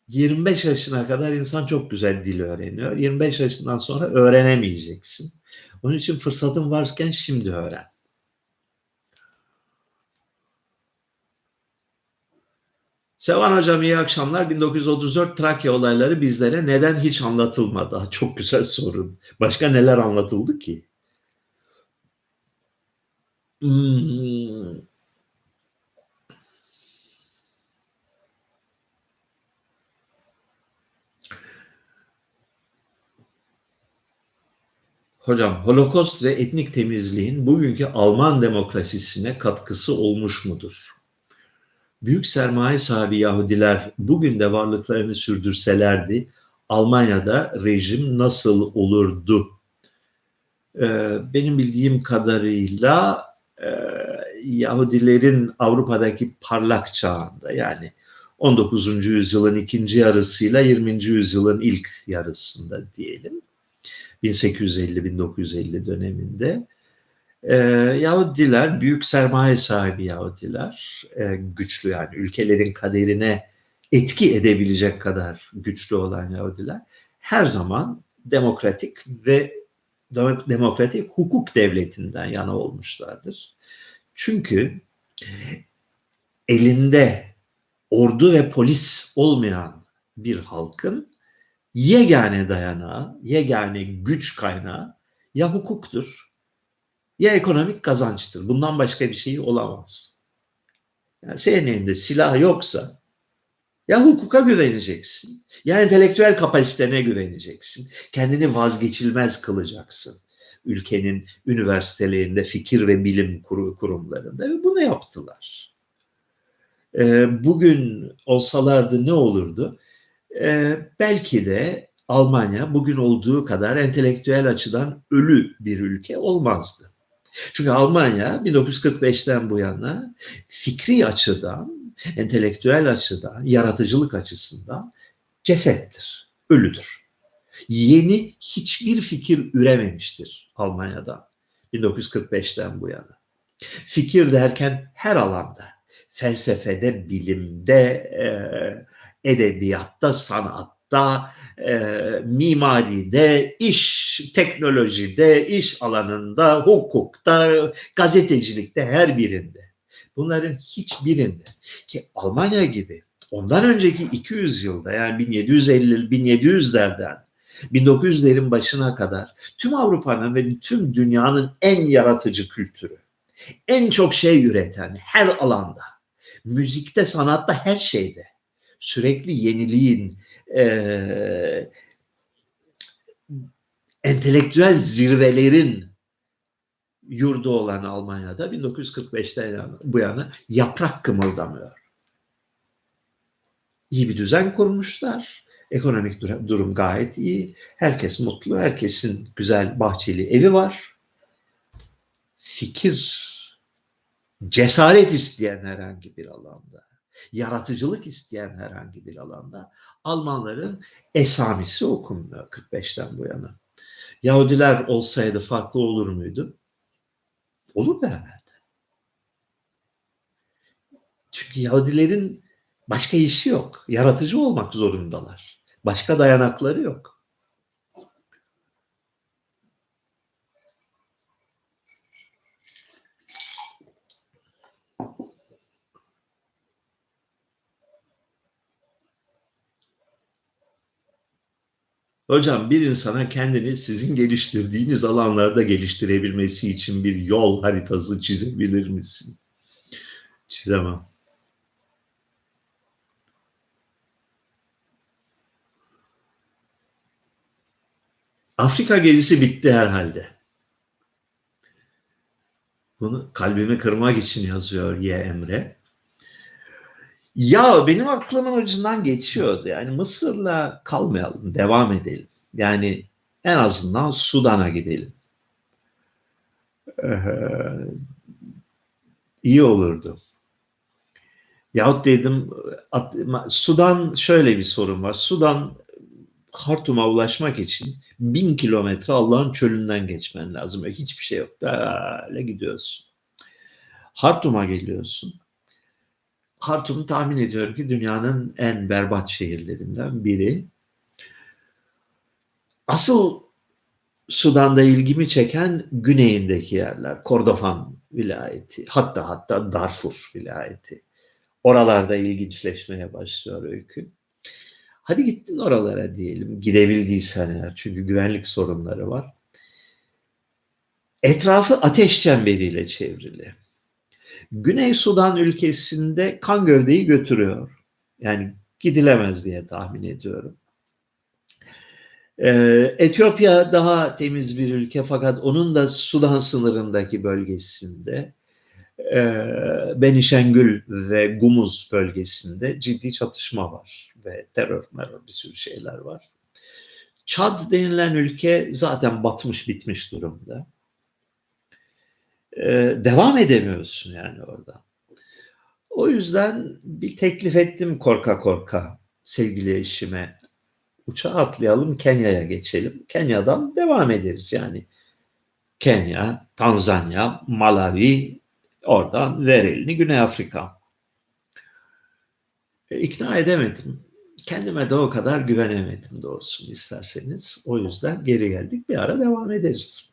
25 yaşına kadar insan çok güzel dil öğreniyor. 25 yaşından sonra öğrenemeyeceksin. Onun için fırsatın varken şimdi öğren. Sevan Hocam iyi akşamlar. 1934 Trakya olayları bizlere neden hiç anlatılmadı? Çok güzel soru. Başka neler anlatıldı ki? Hmm. Hocam Holokost ve etnik temizliğin bugünkü Alman demokrasisine katkısı olmuş mudur? Büyük sermaye sahibi Yahudiler bugün de varlıklarını sürdürselerdi Almanya'da rejim nasıl olurdu? Ee, benim bildiğim kadarıyla e, Yahudilerin Avrupa'daki parlak çağında yani 19. yüzyılın ikinci yarısıyla 20. yüzyılın ilk yarısında diyelim 1850-1950 döneminde E, Yahudiler, büyük sermaye sahibi Yahudiler, e, güçlü yani ülkelerin kaderine etki edebilecek kadar güçlü olan Yahudiler her zaman demokratik ve demokratik hukuk devletinden yana olmuşlardır. Çünkü elinde ordu ve polis olmayan bir halkın yegane dayanağı, yegane güç kaynağı ya hukuktur ya ekonomik kazançtır. Bundan başka bir şey olamaz. Yani senin elinde silah yoksa ya hukuka güveneceksin, ya entelektüel kapasitene güveneceksin. Kendini vazgeçilmez kılacaksın. Ülkenin üniversitelerinde, fikir ve bilim kurumlarında ve bunu yaptılar. Ee, bugün olsalardı ne olurdu? Ee, belki de Almanya bugün olduğu kadar entelektüel açıdan ölü bir ülke olmazdı. Çünkü Almanya 1945'ten bu yana fikri açıdan, entelektüel açıdan, yaratıcılık açısından cesettir, ölüdür. Yeni hiçbir fikir ürememiştir Almanya'da 1945'ten bu yana. Fikir derken her alanda, felsefede, bilimde, edebiyatta, sanatta, e, mimaride, iş teknolojide, iş alanında, hukukta, gazetecilikte her birinde. Bunların hiçbirinde ki Almanya gibi ondan önceki 200 yılda yani 1750 1700'lerden 1900'lerin başına kadar tüm Avrupa'nın ve tüm dünyanın en yaratıcı kültürü, en çok şey üreten her alanda, müzikte, sanatta, her şeyde sürekli yeniliğin, e, entelektüel zirvelerin yurdu olan Almanya'da 1945'ten bu yana yaprak kımıldamıyor. İyi bir düzen kurmuşlar. Ekonomik durum gayet iyi. Herkes mutlu. Herkesin güzel bahçeli evi var. Fikir, cesaret isteyen herhangi bir alanda yaratıcılık isteyen herhangi bir alanda Almanların esamisi okunmuyor 45'ten bu yana. Yahudiler olsaydı farklı olur muydu? Olur da herhalde. Çünkü Yahudilerin başka işi yok. Yaratıcı olmak zorundalar. Başka dayanakları yok. Hocam bir insana kendini sizin geliştirdiğiniz alanlarda geliştirebilmesi için bir yol haritası çizebilir misin? Çizemem. Afrika gezisi bitti herhalde. Bunu kalbimi kırmak için yazıyor Y Emre. Ya benim aklımın ucundan geçiyordu. Yani Mısır'la kalmayalım, devam edelim. Yani en azından Sudan'a gidelim. Ee, iyi olurdu. Yahut dedim Sudan şöyle bir sorun var. Sudan Hartum'a ulaşmak için bin kilometre Allah'ın çölünden geçmen lazım. Hiçbir şey yok. Böyle gidiyorsun. Hartum'a geliyorsun. Hartum tahmin ediyorum ki dünyanın en berbat şehirlerinden biri. Asıl Sudan'da ilgimi çeken güneyindeki yerler. Kordofan vilayeti, hatta hatta Darfur vilayeti. Oralarda ilginçleşmeye başlıyor öykü. Hadi gittin oralara diyelim, gidebildiysen eğer çünkü güvenlik sorunları var. Etrafı ateş çemberiyle çevrili. Güney Sudan ülkesinde kan gövdeyi götürüyor. Yani gidilemez diye tahmin ediyorum. Ee, Etiyopya daha temiz bir ülke fakat onun da Sudan sınırındaki bölgesinde e, Benişengül ve Gumuz bölgesinde ciddi çatışma var ve terör merör bir sürü şeyler var. Çad denilen ülke zaten batmış bitmiş durumda e, devam edemiyorsun yani orada. O yüzden bir teklif ettim korka korka sevgili eşime. Uçağa atlayalım Kenya'ya geçelim. Kenya'dan devam ederiz yani. Kenya, Tanzanya, Malawi, oradan ver elini Güney Afrika. E, ikna edemedim. Kendime de o kadar güvenemedim doğrusunu isterseniz. O yüzden geri geldik. Bir ara devam ederiz.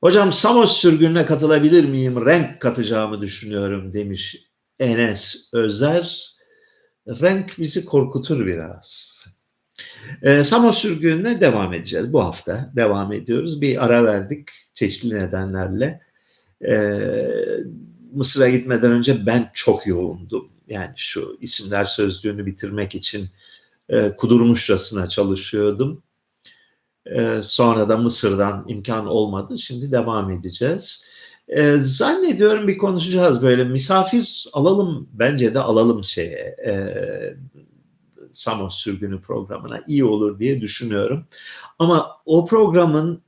Hocam Samos sürgününe katılabilir miyim? Renk katacağımı düşünüyorum demiş Enes Özer. Renk bizi korkutur biraz. E, Samos sürgününe devam edeceğiz. Bu hafta devam ediyoruz. Bir ara verdik çeşitli nedenlerle. E, Mısır'a gitmeden önce ben çok yoğundum. Yani şu isimler sözlüğünü bitirmek için e, kudurmuşçasına çalışıyordum. E, sonra da Mısır'dan imkan olmadı. Şimdi devam edeceğiz. E, zannediyorum bir konuşacağız böyle misafir alalım bence de alalım şeye e, Samos sürgünü programına iyi olur diye düşünüyorum. Ama o programın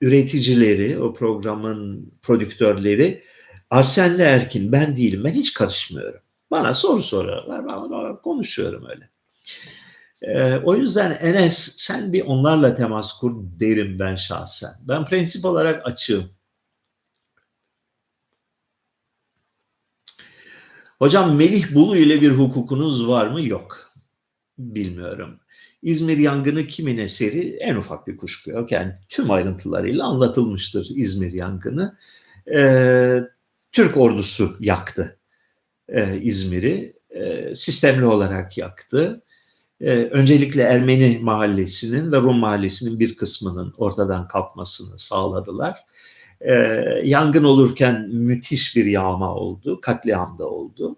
üreticileri, o programın prodüktörleri Arsen'le Erkin ben değilim. Ben hiç karışmıyorum. Bana soru soruyorlar. Ben konuşuyorum öyle. Ee, o yüzden Enes sen bir onlarla temas kur derim ben şahsen. Ben prensip olarak açığım. Hocam Melih Bulu ile bir hukukunuz var mı? Yok. Bilmiyorum. İzmir yangını kimin eseri? En ufak bir kuşku yok. Yani tüm ayrıntılarıyla anlatılmıştır İzmir yangını. Ee, Türk ordusu yaktı e, İzmir'i. E, sistemli olarak yaktı. E, öncelikle Ermeni mahallesinin ve Rum mahallesinin bir kısmının ortadan kalkmasını sağladılar. E, yangın olurken müthiş bir yağma oldu, katliam da oldu.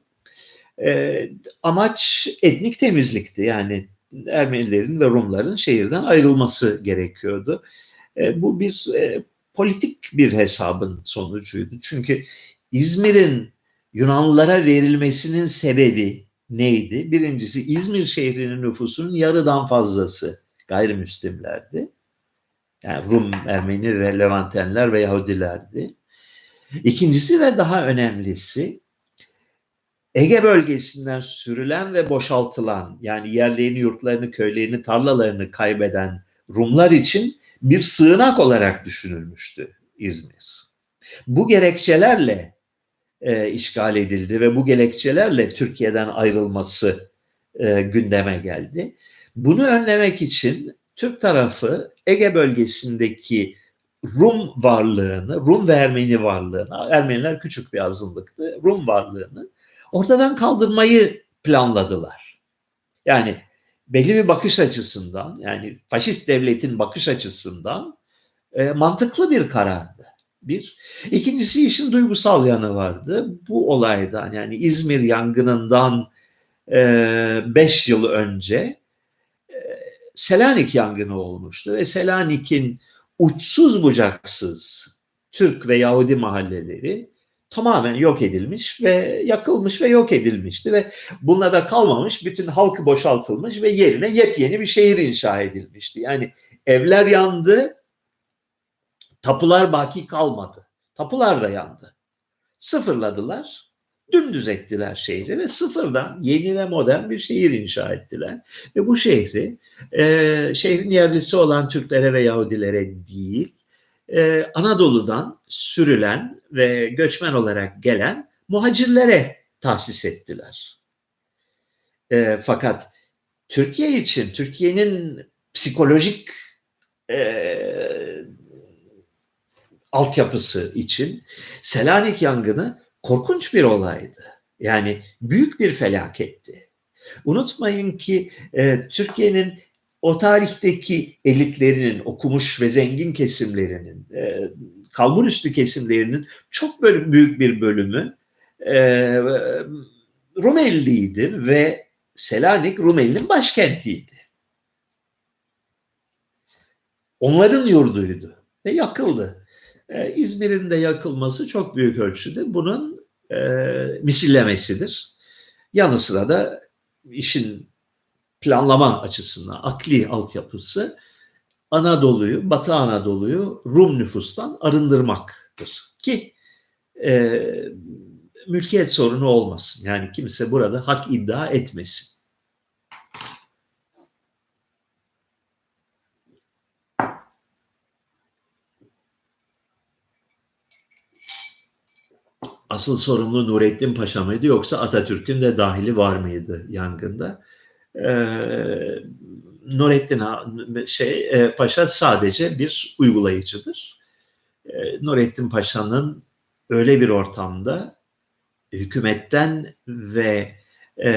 E, amaç etnik temizlikti. Yani Ermenilerin ve Rumların şehirden ayrılması gerekiyordu. E, bu bir e, politik bir hesabın sonucuydu. Çünkü İzmir'in Yunanlılara verilmesinin sebebi neydi? Birincisi İzmir şehrinin nüfusunun yarıdan fazlası gayrimüslimlerdi. Yani Rum, Ermeni ve Levantenler ve Yahudilerdi. İkincisi ve daha önemlisi Ege bölgesinden sürülen ve boşaltılan yani yerlerini, yurtlarını, köylerini, tarlalarını kaybeden Rumlar için bir sığınak olarak düşünülmüştü İzmir. Bu gerekçelerle e, işgal edildi ve bu gerekçelerle Türkiye'den ayrılması e, gündeme geldi. Bunu önlemek için Türk tarafı Ege bölgesindeki Rum varlığını, Rum ve Ermeni varlığını, Ermeniler küçük bir azınlıktı, Rum varlığını ortadan kaldırmayı planladılar. Yani belli bir bakış açısından, yani faşist devletin bakış açısından e, mantıklı bir karardı. Bir. İkincisi işin duygusal yanı vardı. Bu olaydan yani İzmir yangınından 5 e, yıl önce e, Selanik yangını olmuştu ve Selanik'in uçsuz bucaksız Türk ve Yahudi mahalleleri tamamen yok edilmiş ve yakılmış ve yok edilmişti ve bununla da kalmamış bütün halkı boşaltılmış ve yerine yepyeni bir şehir inşa edilmişti. Yani evler yandı, Tapular baki kalmadı. Tapular da yandı. Sıfırladılar. Dümdüz ettiler şehri ve sıfırdan yeni ve modern bir şehir inşa ettiler. Ve bu şehri e, şehrin yerlisi olan Türklere ve Yahudilere değil, e, Anadolu'dan sürülen ve göçmen olarak gelen muhacirlere tahsis ettiler. E, fakat Türkiye için, Türkiye'nin psikolojik e, altyapısı için Selanik yangını korkunç bir olaydı. Yani büyük bir felaketti. Unutmayın ki e, Türkiye'nin o tarihteki elitlerinin, okumuş ve zengin kesimlerinin, e, kalburüstü kesimlerinin çok böyle büyük bir bölümü e, Rumeliydi ve Selanik Rumeli'nin başkentiydi. Onların yurduydu ve yakıldı. E, İzmir'in de yakılması çok büyük ölçüde bunun e, misillemesidir. Yanı sıra da işin planlama açısından akli altyapısı Anadolu'yu, Batı Anadolu'yu Rum nüfustan arındırmaktır. Ki e, mülkiyet sorunu olmasın. Yani kimse burada hak iddia etmesin. Asıl sorumlu Nurettin Paşa mıydı yoksa Atatürk'ün de dahili var mıydı yangında? E, Nurettin şey e, Paşa sadece bir uygulayıcıdır. E, Nurettin Paşa'nın öyle bir ortamda hükümetten ve e,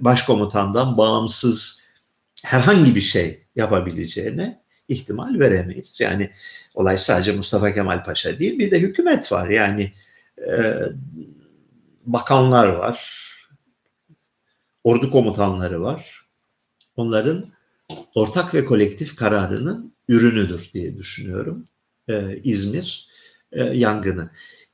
başkomutandan bağımsız herhangi bir şey yapabileceğine ihtimal veremeyiz. Yani olay sadece Mustafa Kemal Paşa değil bir de hükümet var. Yani e, bakanlar var, ordu komutanları var. Onların ortak ve kolektif kararının ürünüdür diye düşünüyorum e, İzmir e, yangını.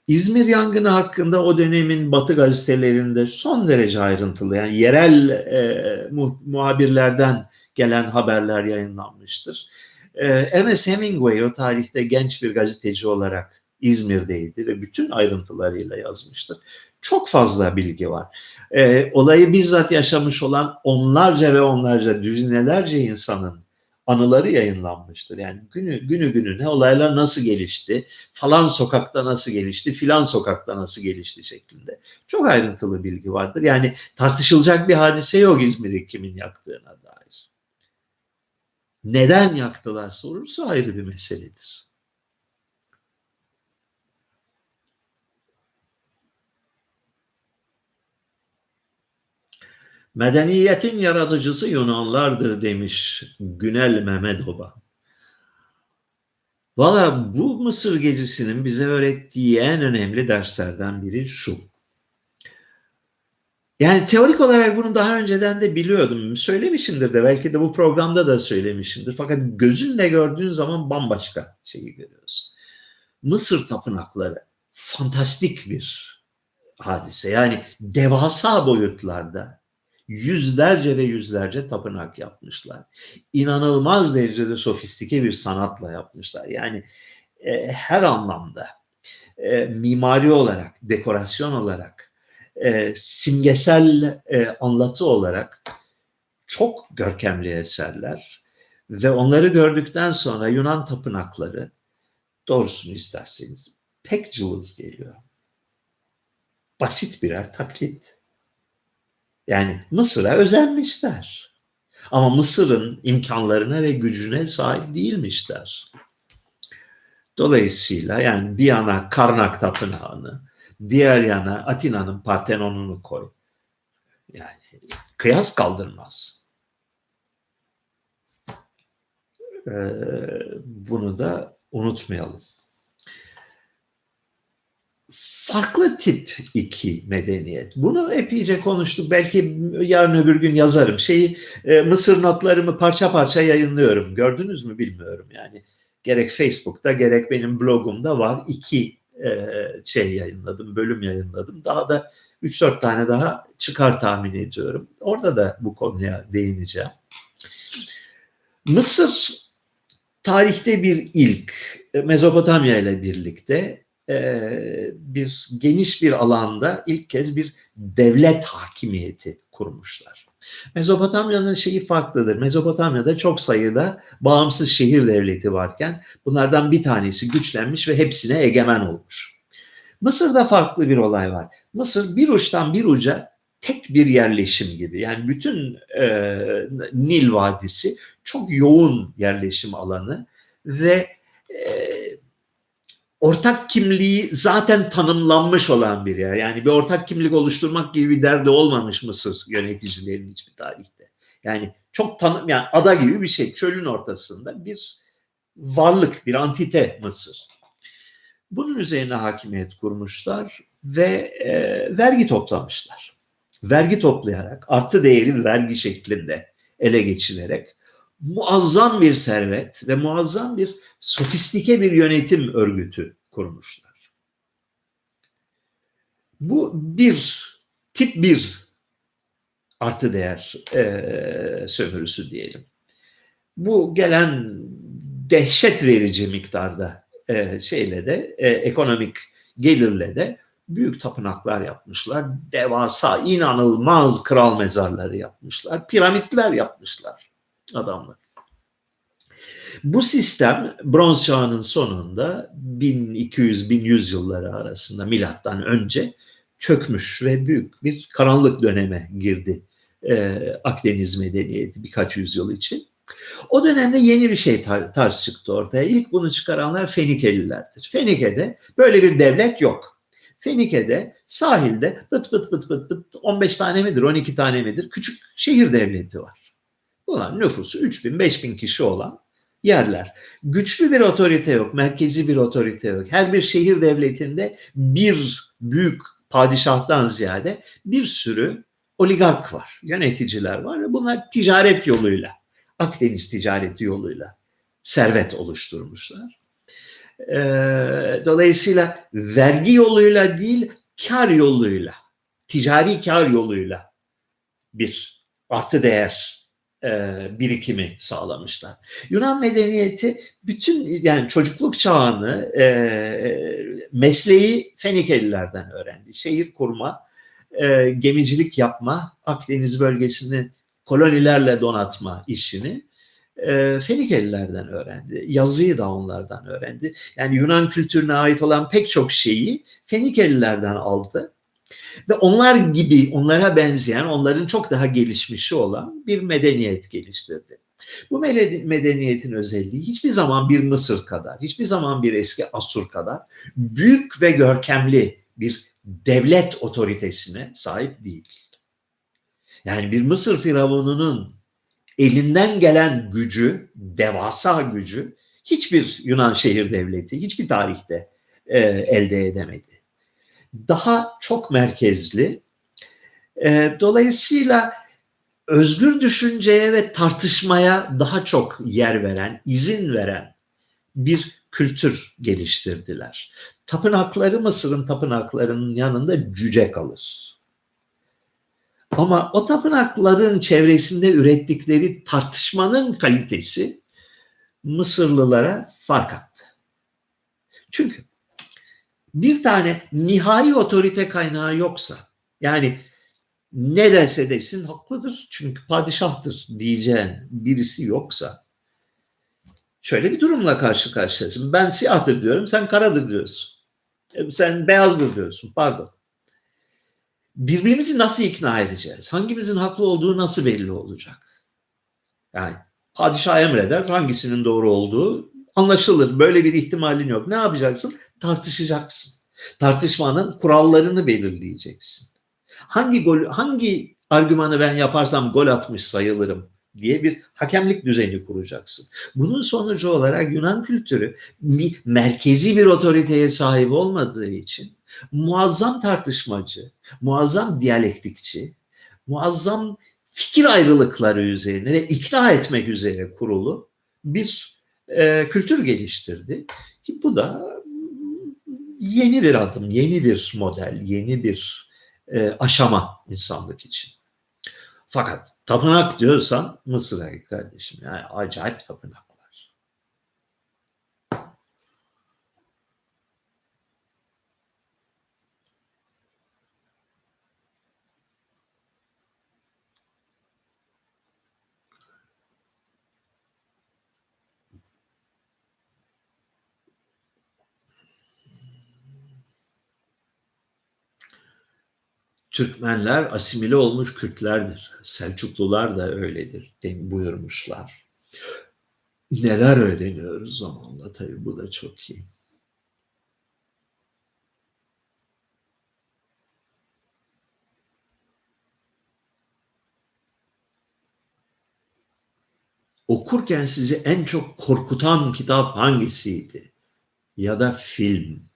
İzmir yangını hakkında o dönemin Batı gazetelerinde son derece ayrıntılı yani yerel e, mu, muhabirlerden gelen haberler yayınlanmıştır. E, Ernest Hemingway o tarihte genç bir gazeteci olarak İzmir'deydi ve bütün ayrıntılarıyla yazmıştır. Çok fazla bilgi var. E, olayı bizzat yaşamış olan onlarca ve onlarca, düzinelerce insanın anıları yayınlanmıştır. Yani günü günü gününe olaylar nasıl gelişti, falan sokakta nasıl gelişti, filan sokakta nasıl gelişti şeklinde. Çok ayrıntılı bilgi vardır. Yani tartışılacak bir hadise yok İzmir'i kimin yaktığına dair. Neden yaktılar sorulsa ayrı bir meseledir. Medeniyetin yaratıcısı Yunanlardır demiş Günel Mehmetoba. Valla bu Mısır gezisinin bize öğrettiği en önemli derslerden biri şu. Yani teorik olarak bunu daha önceden de biliyordum. Söylemişimdir de belki de bu programda da söylemişimdir. Fakat gözünle gördüğün zaman bambaşka şeyi görüyoruz. Mısır tapınakları fantastik bir hadise. Yani devasa boyutlarda yüzlerce ve yüzlerce tapınak yapmışlar. İnanılmaz derecede sofistike bir sanatla yapmışlar. Yani e, her anlamda e, mimari olarak, dekorasyon olarak, e, simgesel e, anlatı olarak çok görkemli eserler ve onları gördükten sonra Yunan tapınakları doğrusunu isterseniz pek cılız geliyor. Basit birer taklit yani Mısır'a özenmişler. Ama Mısır'ın imkanlarına ve gücüne sahip değilmişler. Dolayısıyla yani bir yana Karnak Tapınağı'nı, diğer yana Atina'nın Partenon'unu koy. Yani kıyas kaldırmaz. Ee, bunu da unutmayalım farklı tip iki medeniyet. Bunu epeyce konuştuk. Belki yarın öbür gün yazarım. Şeyi e, Mısır notlarımı parça parça yayınlıyorum. Gördünüz mü bilmiyorum yani. Gerek Facebook'ta gerek benim blogumda var. iki e, şey yayınladım, bölüm yayınladım. Daha da 3-4 tane daha çıkar tahmin ediyorum. Orada da bu konuya değineceğim. Mısır tarihte bir ilk Mezopotamya ile birlikte bir geniş bir alanda ilk kez bir devlet hakimiyeti kurmuşlar. Mezopotamya'nın şeyi farklıdır. Mezopotamya'da çok sayıda bağımsız şehir devleti varken bunlardan bir tanesi güçlenmiş ve hepsine egemen olmuş. Mısır'da farklı bir olay var. Mısır bir uçtan bir uca tek bir yerleşim gibi. Yani bütün e, Nil Vadisi çok yoğun yerleşim alanı ve e, ortak kimliği zaten tanımlanmış olan bir yer. Yani bir ortak kimlik oluşturmak gibi bir derdi olmamış Mısır yöneticilerinin hiçbir tarihte. Yani çok tanım yani ada gibi bir şey çölün ortasında bir varlık, bir antite Mısır. Bunun üzerine hakimiyet kurmuşlar ve e, vergi toplamışlar. Vergi toplayarak artı değeri vergi şeklinde ele geçilerek muazzam bir servet ve muazzam bir sofistike bir yönetim örgütü kurmuşlar. Bu bir tip bir artı değer e, sömürüsü diyelim. Bu gelen dehşet verici miktarda e, şeyle de e, ekonomik gelirle de büyük tapınaklar yapmışlar. Devasa, inanılmaz kral mezarları yapmışlar. Piramitler yapmışlar adamlar. Bu sistem bronz çağının sonunda 1200-1100 yılları arasında milattan önce çökmüş ve büyük bir karanlık döneme girdi e, Akdeniz medeniyeti birkaç yüzyıl için. O dönemde yeni bir şey tar- tarz çıktı ortaya. İlk bunu çıkaranlar Fenikelilerdir. Fenike'de böyle bir devlet yok. Fenike'de sahilde bıt bıt bıt bıt bıt 15 tane midir 12 tane midir küçük şehir devleti var. Bunlar nüfusu 3000 5000 kişi olan yerler. Güçlü bir otorite yok, merkezi bir otorite yok. Her bir şehir devletinde bir büyük padişahtan ziyade bir sürü oligark var, yöneticiler var ve bunlar ticaret yoluyla, Akdeniz ticareti yoluyla servet oluşturmuşlar. Ee, dolayısıyla vergi yoluyla değil, kar yoluyla, ticari kar yoluyla bir artı değer e, birikimi sağlamışlar. Yunan medeniyeti bütün yani çocukluk çağını e, mesleği Fenikelilerden öğrendi. Şehir kurma, e, gemicilik yapma, Akdeniz bölgesini kolonilerle donatma işini e, Fenikelilerden öğrendi. Yazıyı da onlardan öğrendi. Yani Yunan kültürüne ait olan pek çok şeyi Fenikelilerden aldı. Ve onlar gibi, onlara benzeyen, onların çok daha gelişmişi olan bir medeniyet geliştirdi. Bu medeniyetin özelliği hiçbir zaman bir Mısır kadar, hiçbir zaman bir eski Asur kadar büyük ve görkemli bir devlet otoritesine sahip değil. Yani bir Mısır firavununun elinden gelen gücü, devasa gücü hiçbir Yunan şehir devleti, hiçbir tarihte e, elde edemedi. Daha çok merkezli. E, dolayısıyla özgür düşünceye ve tartışmaya daha çok yer veren, izin veren bir kültür geliştirdiler. Tapınakları Mısır'ın tapınaklarının yanında cüce kalır. Ama o tapınakların çevresinde ürettikleri tartışmanın kalitesi Mısırlılara fark attı. Çünkü bir tane nihai otorite kaynağı yoksa yani ne derse desin haklıdır çünkü padişahtır diyeceğin birisi yoksa şöyle bir durumla karşı karşıyasın. Ben siyahtır diyorum sen karadır diyorsun. E, sen beyazdır diyorsun pardon birbirimizi nasıl ikna edeceğiz? Hangimizin haklı olduğu nasıl belli olacak? Yani padişah emreder hangisinin doğru olduğu anlaşılır. Böyle bir ihtimalin yok. Ne yapacaksın? Tartışacaksın. Tartışmanın kurallarını belirleyeceksin. Hangi gol, hangi argümanı ben yaparsam gol atmış sayılırım diye bir hakemlik düzeni kuracaksın. Bunun sonucu olarak Yunan kültürü merkezi bir otoriteye sahip olmadığı için muazzam tartışmacı, muazzam diyalektikçi, muazzam fikir ayrılıkları üzerine ve ikna etmek üzere kurulu bir e, kültür geliştirdi. Ki bu da yeni bir adım, yeni bir model, yeni bir e, aşama insanlık için. Fakat tapınak diyorsan Mısır'a git kardeşim. Yani acayip tapınak. Türkmenler asimile olmuş Kürtlerdir. Selçuklular da öyledir buyurmuşlar. Neler öğreniyoruz zamanla tabii bu da çok iyi. Okurken sizi en çok korkutan kitap hangisiydi? Ya da film?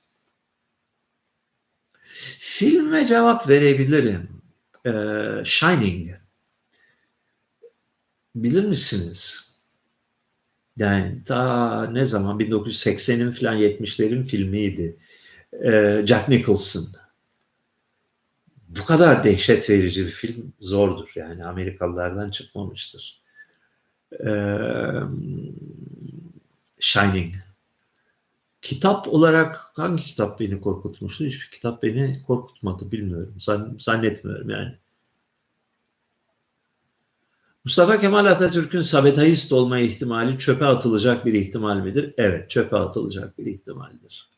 Filme cevap verebilirim. Ee, Shining. Bilir misiniz? Yani ta ne zaman 1980'in falan 70'lerin filmiydi. Ee, Jack Nicholson. Bu kadar dehşet verici bir film zordur. Yani Amerikalılardan çıkmamıştır. Ee, Shining. Kitap olarak hangi kitap beni korkutmuştu? Hiçbir kitap beni korkutmadı bilmiyorum. Zannetmiyorum yani. Mustafa Kemal Atatürk'ün sabetayist olma ihtimali çöpe atılacak bir ihtimal midir? Evet, çöpe atılacak bir ihtimaldir.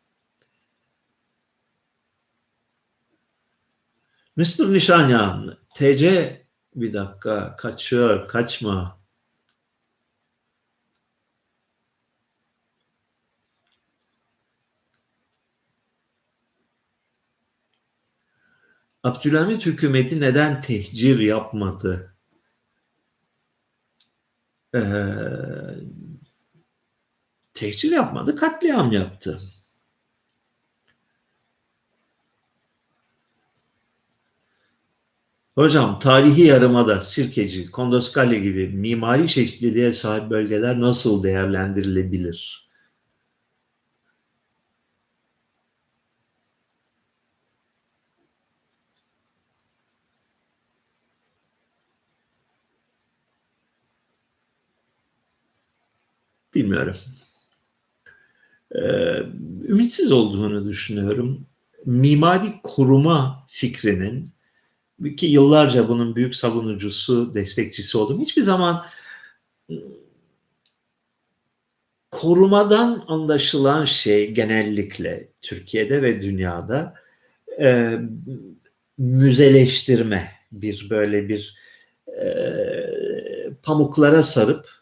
Mr. Nişanyan, TC bir dakika kaçıyor, kaçma. Abdülhamit hükümeti neden tehcir yapmadı? Ee, tehcir yapmadı, katliam yaptı. Hocam tarihi yarımada Sirkeci, Kondoskale gibi mimari çeşitliliğe sahip bölgeler nasıl değerlendirilebilir? Bilmiyorum. Ee, ümitsiz olduğunu düşünüyorum. Mimari koruma fikrinin ki yıllarca bunun büyük savunucusu, destekçisi oldum. Hiçbir zaman ıı, korumadan anlaşılan şey genellikle Türkiye'de ve dünyada e, müzeleştirme, bir böyle bir e, pamuklara sarıp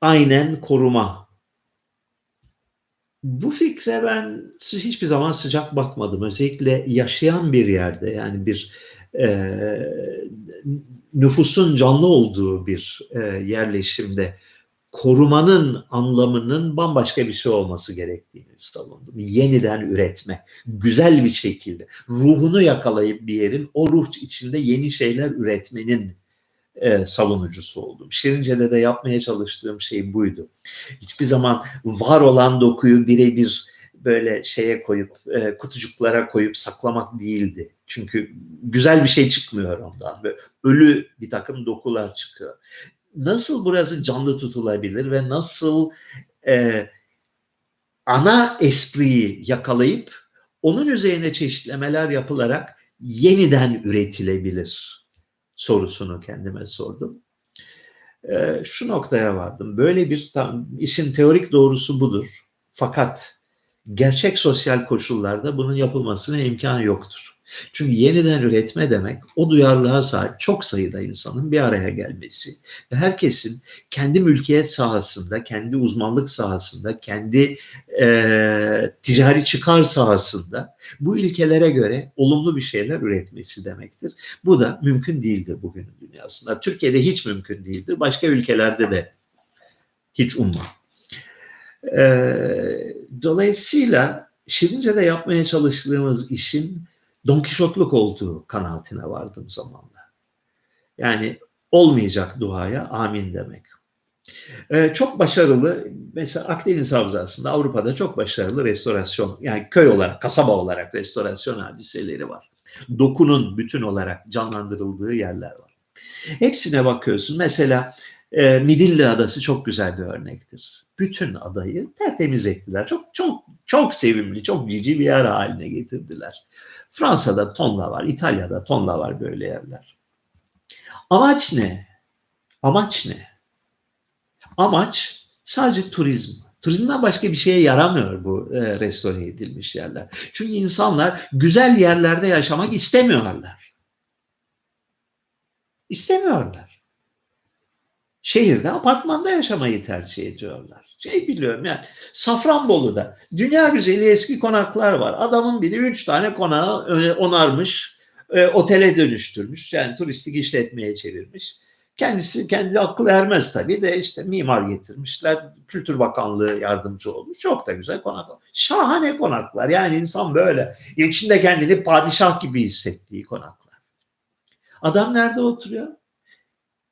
aynen koruma. Bu fikre ben hiçbir zaman sıcak bakmadım. Özellikle yaşayan bir yerde yani bir e, nüfusun canlı olduğu bir e, yerleşimde korumanın anlamının bambaşka bir şey olması gerektiğini savundum. Yeniden üretme, güzel bir şekilde ruhunu yakalayıp bir yerin o ruh içinde yeni şeyler üretmenin e, savunucusu oldum. Şirince'de de yapmaya çalıştığım şey buydu. Hiçbir zaman var olan dokuyu birebir böyle şeye koyup e, kutucuklara koyup saklamak değildi. Çünkü güzel bir şey çıkmıyor ondan. Böyle ölü bir takım dokular çıkıyor. Nasıl burası canlı tutulabilir ve nasıl e, ana espriyi yakalayıp onun üzerine çeşitlemeler yapılarak yeniden üretilebilir sorusunu kendime sordum. E, şu noktaya vardım. Böyle bir tam işin teorik doğrusu budur. Fakat gerçek sosyal koşullarda bunun yapılmasına imkan yoktur. Çünkü yeniden üretme demek o duyarlılığa sahip çok sayıda insanın bir araya gelmesi ve herkesin kendi mülkiyet sahasında, kendi uzmanlık sahasında, kendi e, ticari çıkar sahasında bu ilkelere göre olumlu bir şeyler üretmesi demektir. Bu da mümkün değildir bugünün dünyasında. Türkiye'de hiç mümkün değildir. Başka ülkelerde de hiç umma. E, dolayısıyla Şirince'de yapmaya çalıştığımız işin Don Kişotluk olduğu kanaatine vardım zamanla. Yani olmayacak duaya amin demek. Ee, çok başarılı, mesela Akdeniz Havzası'nda Avrupa'da çok başarılı restorasyon, yani köy olarak, kasaba olarak restorasyon hadiseleri var. Dokunun bütün olarak canlandırıldığı yerler var. Hepsine bakıyorsun. Mesela e, Midilli Adası çok güzel bir örnektir. Bütün adayı tertemiz ettiler. Çok çok çok sevimli, çok cici bir yer haline getirdiler. Fransa'da tonla var, İtalya'da tonla var böyle yerler. Amaç ne? Amaç ne? Amaç sadece turizm. Turizmden başka bir şeye yaramıyor bu e, restore edilmiş yerler. Çünkü insanlar güzel yerlerde yaşamak istemiyorlar. İstemiyorlar. Şehirde, apartmanda yaşamayı tercih ediyorlar şey biliyorum yani Safranbolu'da dünya güzeli eski konaklar var. Adamın biri üç tane konağı onarmış, e, otele dönüştürmüş. Yani turistik işletmeye çevirmiş. Kendisi kendi aklı ermez tabii de işte mimar getirmişler. Kültür Bakanlığı yardımcı olmuş. Çok da güzel konaklar. Şahane konaklar. Yani insan böyle içinde kendini padişah gibi hissettiği konaklar. Adam nerede oturuyor?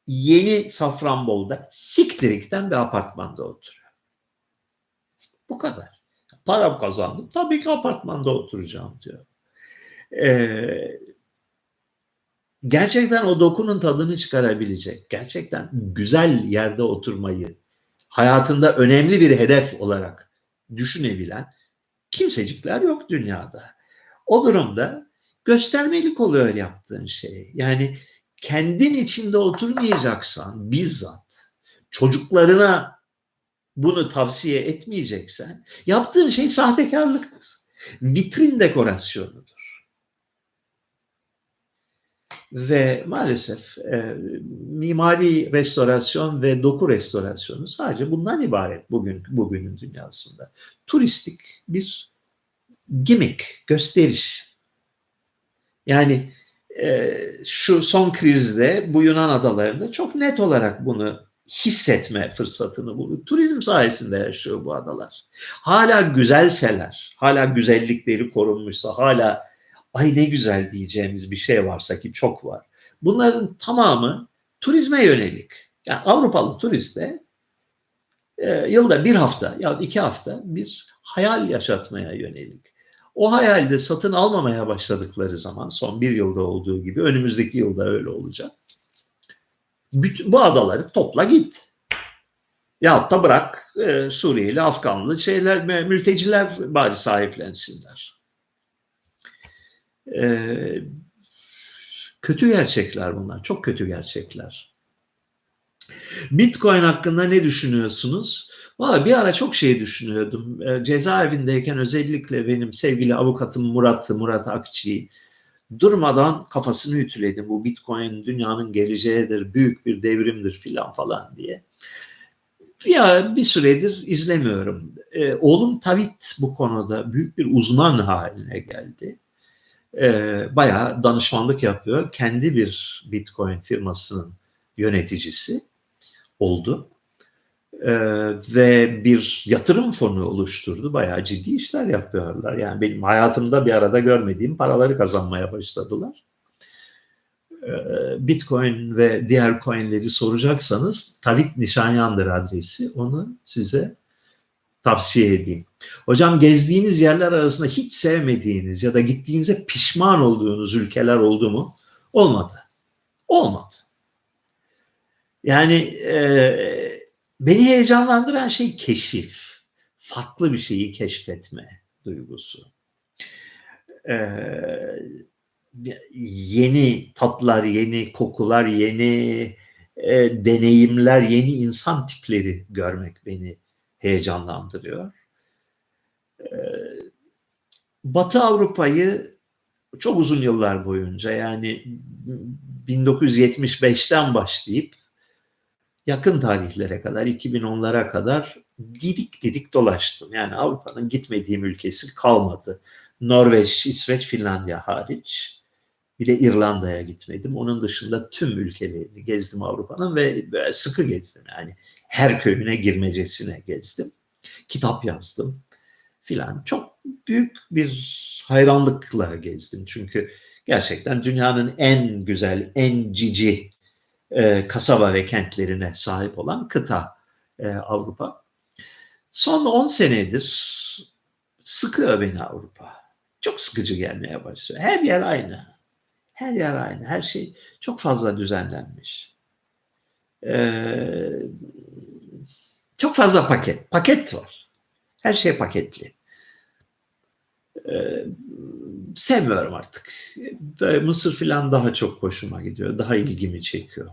Yeni Safranbolu'da Siktirik'ten bir apartmanda oturuyor. Bu kadar. Param kazandım. Tabii ki apartmanda oturacağım diyor. Ee, gerçekten o dokunun tadını çıkarabilecek, gerçekten güzel yerde oturmayı hayatında önemli bir hedef olarak düşünebilen kimsecikler yok dünyada. O durumda göstermelik oluyor yaptığın şey. Yani kendin içinde oturmayacaksan bizzat çocuklarına bunu tavsiye etmeyeceksen yaptığın şey sahtekarlıktır. Vitrin dekorasyonudur. Ve maalesef e, mimari restorasyon ve doku restorasyonu sadece bundan ibaret bugün bugünün dünyasında. Turistik bir gimmick, gösteriş. Yani e, şu son krizde bu Yunan adalarında çok net olarak bunu hissetme fırsatını buldu. Turizm sayesinde yaşıyor bu adalar. Hala güzelseler, hala güzellikleri korunmuşsa, hala ay ne güzel diyeceğimiz bir şey varsa ki çok var. Bunların tamamı turizme yönelik. Yani Avrupalı turiste e, yılda bir hafta ya iki hafta bir hayal yaşatmaya yönelik. O hayalde satın almamaya başladıkları zaman son bir yılda olduğu gibi önümüzdeki yılda öyle olacak. Bütün, bu adaları topla git. Ya da bırak e, Suriyeli, Afganlı şeyler, mülteciler bari sahiplensinler. E, kötü gerçekler bunlar. Çok kötü gerçekler. Bitcoin hakkında ne düşünüyorsunuz? Valla bir ara çok şey düşünüyordum. E, cezaevindeyken özellikle benim sevgili avukatım Murat, Murat Akçi'yi durmadan kafasını ütüledi. Bu Bitcoin dünyanın geleceğidir, büyük bir devrimdir filan falan diye. Ya bir süredir izlemiyorum. Ee, oğlum Tavit bu konuda büyük bir uzman haline geldi. Ee, bayağı danışmanlık yapıyor. Kendi bir Bitcoin firmasının yöneticisi oldu. Ee, ve bir yatırım fonu oluşturdu. Bayağı ciddi işler yapıyorlar. Yani benim hayatımda bir arada görmediğim paraları kazanmaya başladılar. Ee, Bitcoin ve diğer coinleri soracaksanız Tavit Nişanyandır adresi. Onu size tavsiye edeyim. Hocam gezdiğiniz yerler arasında hiç sevmediğiniz ya da gittiğinize pişman olduğunuz ülkeler oldu mu? Olmadı. Olmadı. Yani e, Beni heyecanlandıran şey keşif. Farklı bir şeyi keşfetme duygusu. Ee, yeni tatlar, yeni kokular, yeni e, deneyimler, yeni insan tipleri görmek beni heyecanlandırıyor. Ee, Batı Avrupa'yı çok uzun yıllar boyunca yani 1975'ten başlayıp yakın tarihlere kadar 2010'lara kadar didik didik dolaştım. Yani Avrupa'nın gitmediğim ülkesi kalmadı. Norveç, İsveç, Finlandiya hariç. Bir de İrlanda'ya gitmedim. Onun dışında tüm ülkelerini gezdim Avrupa'nın ve sıkı gezdim. Yani her köyüne girmecesine gezdim. Kitap yazdım filan. Çok büyük bir hayranlıkla gezdim. Çünkü gerçekten dünyanın en güzel, en cici e, kasaba ve kentlerine sahip olan kıta e, Avrupa. Son 10 senedir sıkıyor beni Avrupa. Çok sıkıcı gelmeye başlıyor. Her yer aynı. Her yer aynı. Her şey çok fazla düzenlenmiş. Ee, çok fazla paket. Paket var. Her şey paketli. Ee, sevmiyorum artık. Mısır filan daha çok hoşuma gidiyor. Daha ilgimi çekiyor.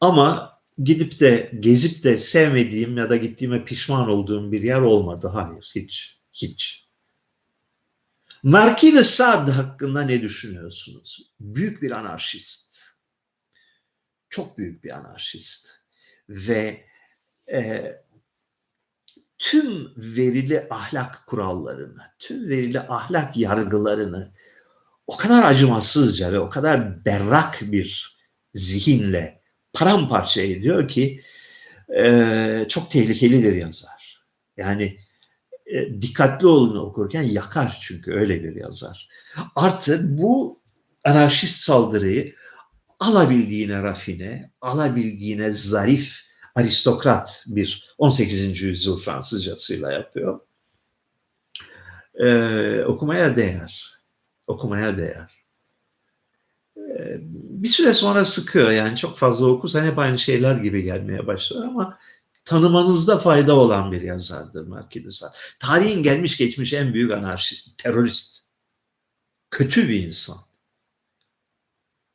Ama gidip de gezip de sevmediğim ya da gittiğime pişman olduğum bir yer olmadı. Hayır, hiç, hiç. Marquis de Sade hakkında ne düşünüyorsunuz? Büyük bir anarşist. Çok büyük bir anarşist. Ve e, tüm verili ahlak kurallarını, tüm verili ahlak yargılarını o kadar acımasızca ve o kadar berrak bir zihinle paramparça ediyor ki e, çok tehlikeli bir yazar. Yani e, dikkatli olun okurken yakar çünkü öyle bir yazar. Artı bu anarşist saldırıyı alabildiğine rafine, alabildiğine zarif, aristokrat bir 18. yüzyıl Fransızcasıyla yapıyor. Ee, okumaya değer. Okumaya değer. Ee, bir süre sonra sıkıyor yani çok fazla okursan hep aynı şeyler gibi gelmeye başlıyor ama tanımanızda fayda olan bir yazardır Marquis de Sade. Tarihin gelmiş geçmiş en büyük anarşist, terörist. Kötü bir insan.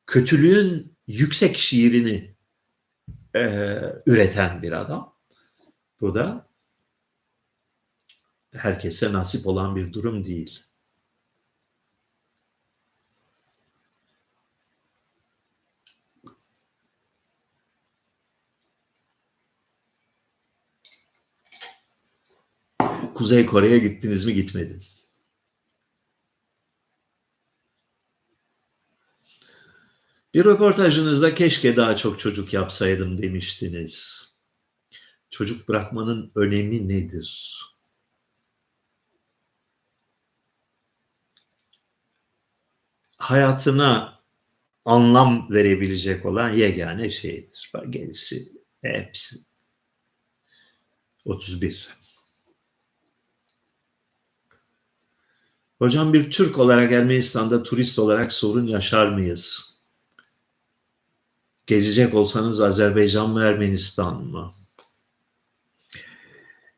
kötülüğün yüksek şiirini e, üreten bir adam. Bu da herkese nasip olan bir durum değil. Kuzey Kore'ye gittiniz mi? Gitmedim. Bir röportajınızda keşke daha çok çocuk yapsaydım demiştiniz. Çocuk bırakmanın önemi nedir? Hayatına anlam verebilecek olan yegane şeydir. Gerisi hepsi 31. Hocam bir Türk olarak Ermenistan'da turist olarak sorun yaşar mıyız? Gezecek olsanız Azerbaycan mı Ermenistan mı?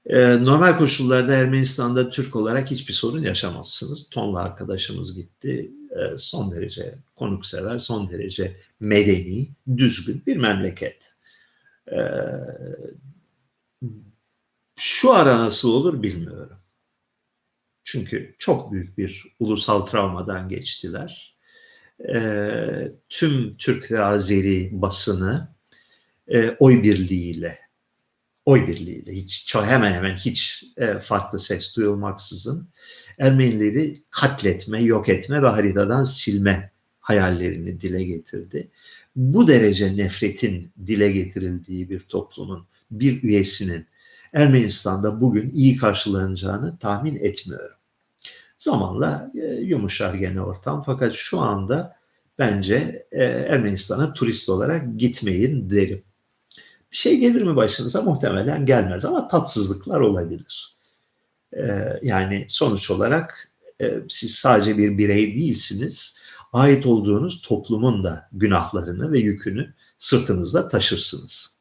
Ee, normal koşullarda Ermenistan'da Türk olarak hiçbir sorun yaşamazsınız. Tonla arkadaşımız gitti. Ee, son derece konuksever, son derece medeni, düzgün bir memleket. Ee, şu ara nasıl olur bilmiyorum. Çünkü çok büyük bir ulusal travmadan geçtiler. E, tüm Türk ve Azeri basını e, oy birliğiyle, oy birliğiyle hiç hemen hemen hiç e, farklı ses duyulmaksızın Ermenileri katletme, yok etme ve haritadan silme hayallerini dile getirdi. Bu derece nefretin dile getirildiği bir toplumun bir üyesinin Ermenistan'da bugün iyi karşılanacağını tahmin etmiyorum. Zamanla e, yumuşar gene ortam fakat şu anda bence e, Ermenistan'a turist olarak gitmeyin derim. Bir şey gelir mi başınıza? Muhtemelen gelmez ama tatsızlıklar olabilir. E, yani sonuç olarak siz sadece bir birey değilsiniz. Ait olduğunuz toplumun da günahlarını ve yükünü sırtınızda taşırsınız.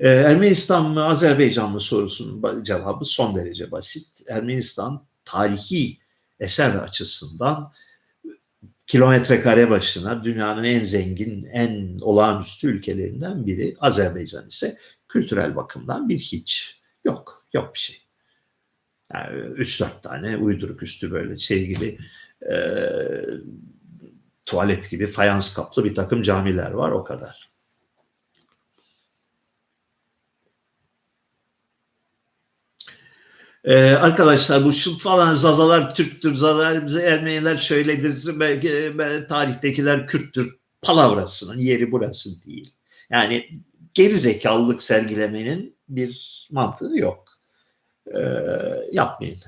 Ermenistan mı Azerbaycan mı sorusunun cevabı son derece basit. Ermenistan tarihi eser açısından kilometre kare başına dünyanın en zengin, en olağanüstü ülkelerinden biri. Azerbaycan ise kültürel bakımdan bir hiç. Yok, yok bir şey. Yani 3-4 tane uyduruk üstü böyle şey gibi e, tuvalet gibi fayans kaplı bir takım camiler var o kadar. Ee, arkadaşlar bu şu falan Zazalar Türktür, Zazalar Ermeniler şöyledir, belki, belki tarihtekiler Kürttür palavrasının yeri burası değil. Yani geri zekalılık sergilemenin bir mantığı yok. Ee, yapmayın.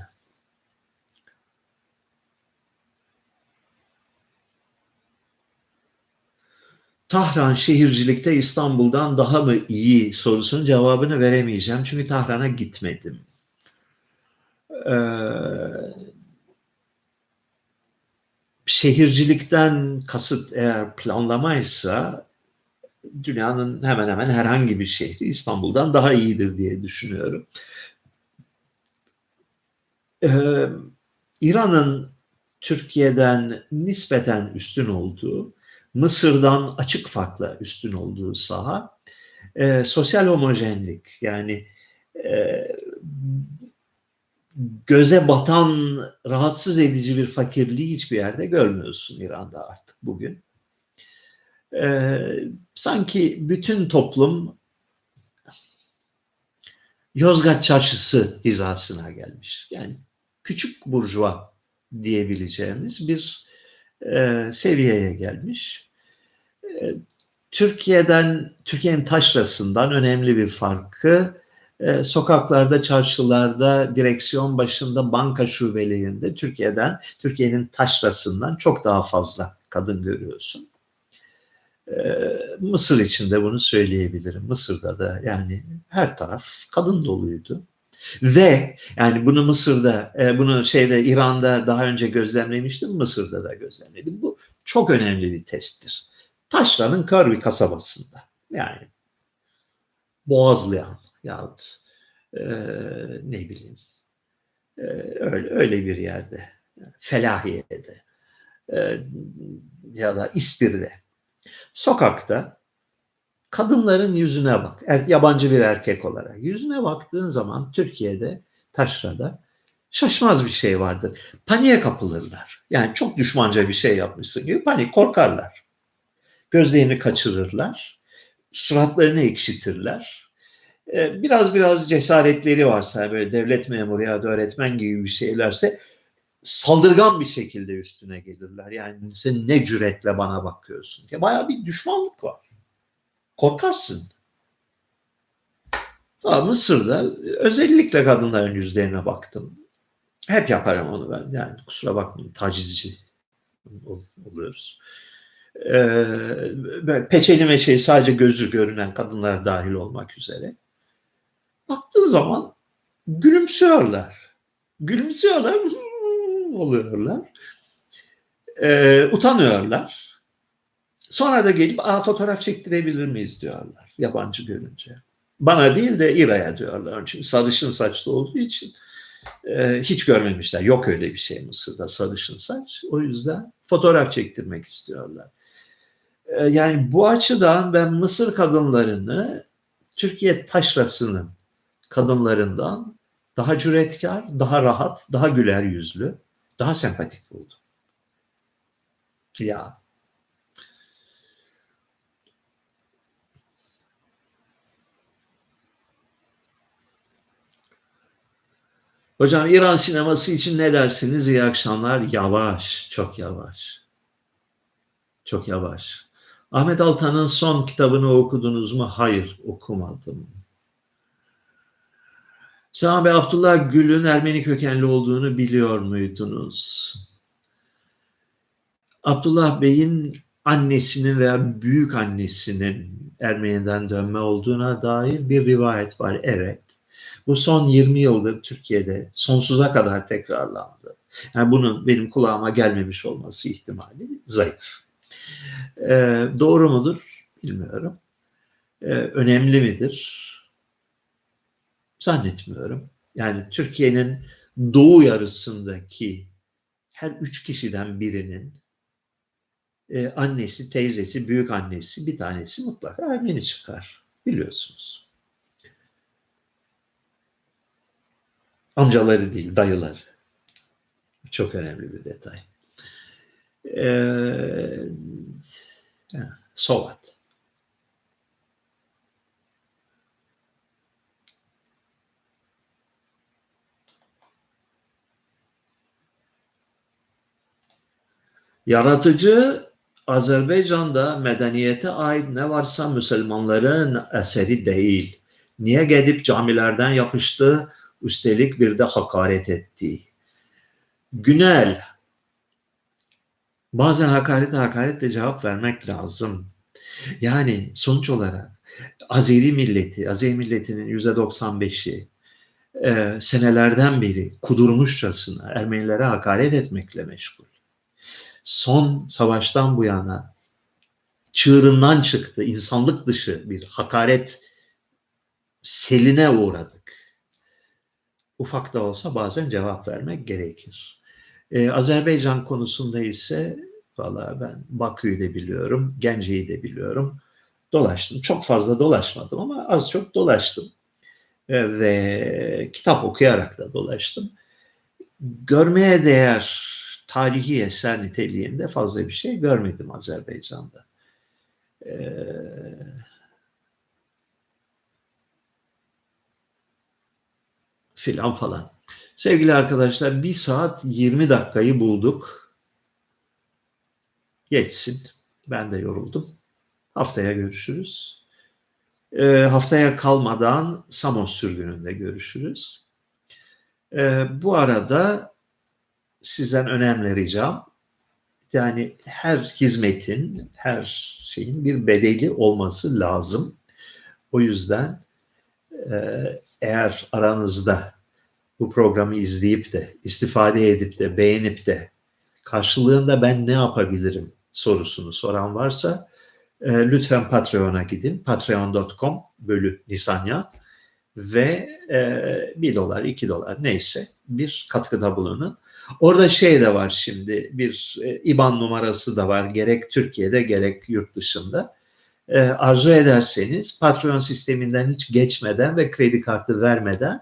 Tahran şehircilikte İstanbul'dan daha mı iyi sorusunun cevabını veremeyeceğim. Çünkü Tahran'a gitmedim. Ee, şehircilikten kasıt eğer planlamaysa dünyanın hemen hemen herhangi bir şehri İstanbul'dan daha iyidir diye düşünüyorum. Ee, İran'ın Türkiye'den nispeten üstün olduğu, Mısır'dan açık farkla üstün olduğu saha e, sosyal homojenlik yani e, göze batan, rahatsız edici bir fakirliği hiçbir yerde görmüyorsun İran'da artık bugün. Ee, sanki bütün toplum Yozgat Çarşısı hizasına gelmiş. Yani küçük burjuva diyebileceğimiz bir e, seviyeye gelmiş. E, Türkiye'den, Türkiye'nin taşrasından önemli bir farkı e, sokaklarda, çarşılarda, direksiyon başında, banka şubelerinde Türkiye'den, Türkiye'nin taşrasından çok daha fazla kadın görüyorsun. E, Mısır için de bunu söyleyebilirim. Mısır'da da yani her taraf kadın doluydu. Ve yani bunu Mısır'da, e, bunu şeyde İran'da daha önce gözlemlemiştim, Mısır'da da gözlemledim. Bu çok önemli bir testtir. Taşra'nın kör bir kasabasında yani Boğazlayan, yahut e, ne bileyim e, öyle, öyle bir yerde Felahiye'de e, ya da İspir'de Sokakta kadınların yüzüne bak. Er- Yabancı bir erkek olarak. Yüzüne baktığın zaman Türkiye'de, taşrada şaşmaz bir şey vardır. Paniğe kapılırlar. Yani çok düşmanca bir şey yapmışsın gibi panik, korkarlar. Gözlerini kaçırırlar. Suratlarını ekşitirler. Ee, Biraz biraz cesaretleri varsa böyle devlet memuru ya da öğretmen gibi bir şeylerse saldırgan bir şekilde üstüne gelirler. Yani sen ne cüretle bana bakıyorsun? Ya bayağı bir düşmanlık var. Korkarsın. Ama Mısır'da özellikle kadınların yüzlerine baktım. Hep yaparım onu ben. Yani kusura bakmayın tacizci ol- oluyoruz. Ee, peçeli meçeli sadece gözü görünen kadınlar dahil olmak üzere. Baktığın zaman gülümsüyorlar. Gülümsüyorlar. oluyorlar. Ee, utanıyorlar. Sonra da gelip Aa, fotoğraf çektirebilir miyiz diyorlar yabancı görünce. Bana değil de İra'ya diyorlar. Çünkü sarışın saçlı olduğu için e, hiç görmemişler. Yok öyle bir şey Mısır'da sarışın saç. O yüzden fotoğraf çektirmek istiyorlar. E, yani bu açıdan ben Mısır kadınlarını Türkiye taşrasının kadınlarından daha cüretkar, daha rahat, daha güler yüzlü, daha sempatik buldum. Ya Hocam İran sineması için ne dersiniz? İyi akşamlar. Yavaş, çok yavaş. Çok yavaş. Ahmet Altan'ın son kitabını okudunuz mu? Hayır, okumadım. Sami Bey, Abdullah Gül'ün Ermeni kökenli olduğunu biliyor muydunuz? Abdullah Bey'in annesinin veya büyük annesinin Ermeni'den dönme olduğuna dair bir rivayet var. Evet. Bu son 20 yıldır Türkiye'de sonsuza kadar tekrarlandı. Yani bunun benim kulağıma gelmemiş olması ihtimali zayıf. Ee, doğru mudur? Bilmiyorum. Ee, önemli midir? Zannetmiyorum. Yani Türkiye'nin doğu yarısındaki her üç kişiden birinin e, annesi, teyzesi, büyük annesi bir tanesi mutlaka Ermeni çıkar. Biliyorsunuz. Amcaları değil, dayıları. Çok önemli bir detay. Ee, so Yaratıcı Azerbaycan'da medeniyete ait ne varsa Müslümanların eseri değil. Niye gelip camilerden yapıştı, üstelik bir de hakaret etti. Günel, bazen hakarete hakaretle cevap vermek lazım. Yani sonuç olarak Azeri milleti, Azeri milletinin yüzde 95'i e, senelerden beri kudurmuşçasına Ermenilere hakaret etmekle meşgul son savaştan bu yana çığırından çıktı, insanlık dışı bir hakaret seline uğradık. Ufak da olsa bazen cevap vermek gerekir. Ee, Azerbaycan konusunda ise valla ben Bakü'yü de biliyorum, Gence'yi de biliyorum. Dolaştım. Çok fazla dolaşmadım ama az çok dolaştım. Ee, ve kitap okuyarak da dolaştım. Görmeye değer tarihi eser niteliğinde fazla bir şey görmedim Azerbaycan'da. Ee, filan falan. Sevgili arkadaşlar bir saat 20 dakikayı bulduk. Geçsin. Ben de yoruldum. Haftaya görüşürüz. Ee, haftaya kalmadan Samos sürgününde görüşürüz. Ee, bu arada sizden önemli ricam yani her hizmetin, her şeyin bir bedeli olması lazım. O yüzden eğer aranızda bu programı izleyip de, istifade edip de, beğenip de karşılığında ben ne yapabilirim sorusunu soran varsa lütfen Patreon'a gidin. Patreon.com bölü Nisanya ve 1 dolar, 2 dolar neyse bir katkıda bulunun. Orada şey de var şimdi bir e, IBAN numarası da var gerek Türkiye'de gerek yurt dışında. E, arzu ederseniz Patreon sisteminden hiç geçmeden ve kredi kartı vermeden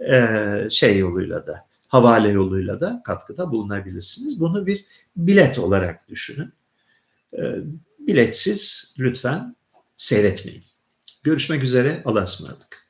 e, şey yoluyla da havale yoluyla da katkıda bulunabilirsiniz. Bunu bir bilet olarak düşünün. Biletsiz lütfen seyretmeyin. Görüşmek üzere. Allah'a ısmarladık.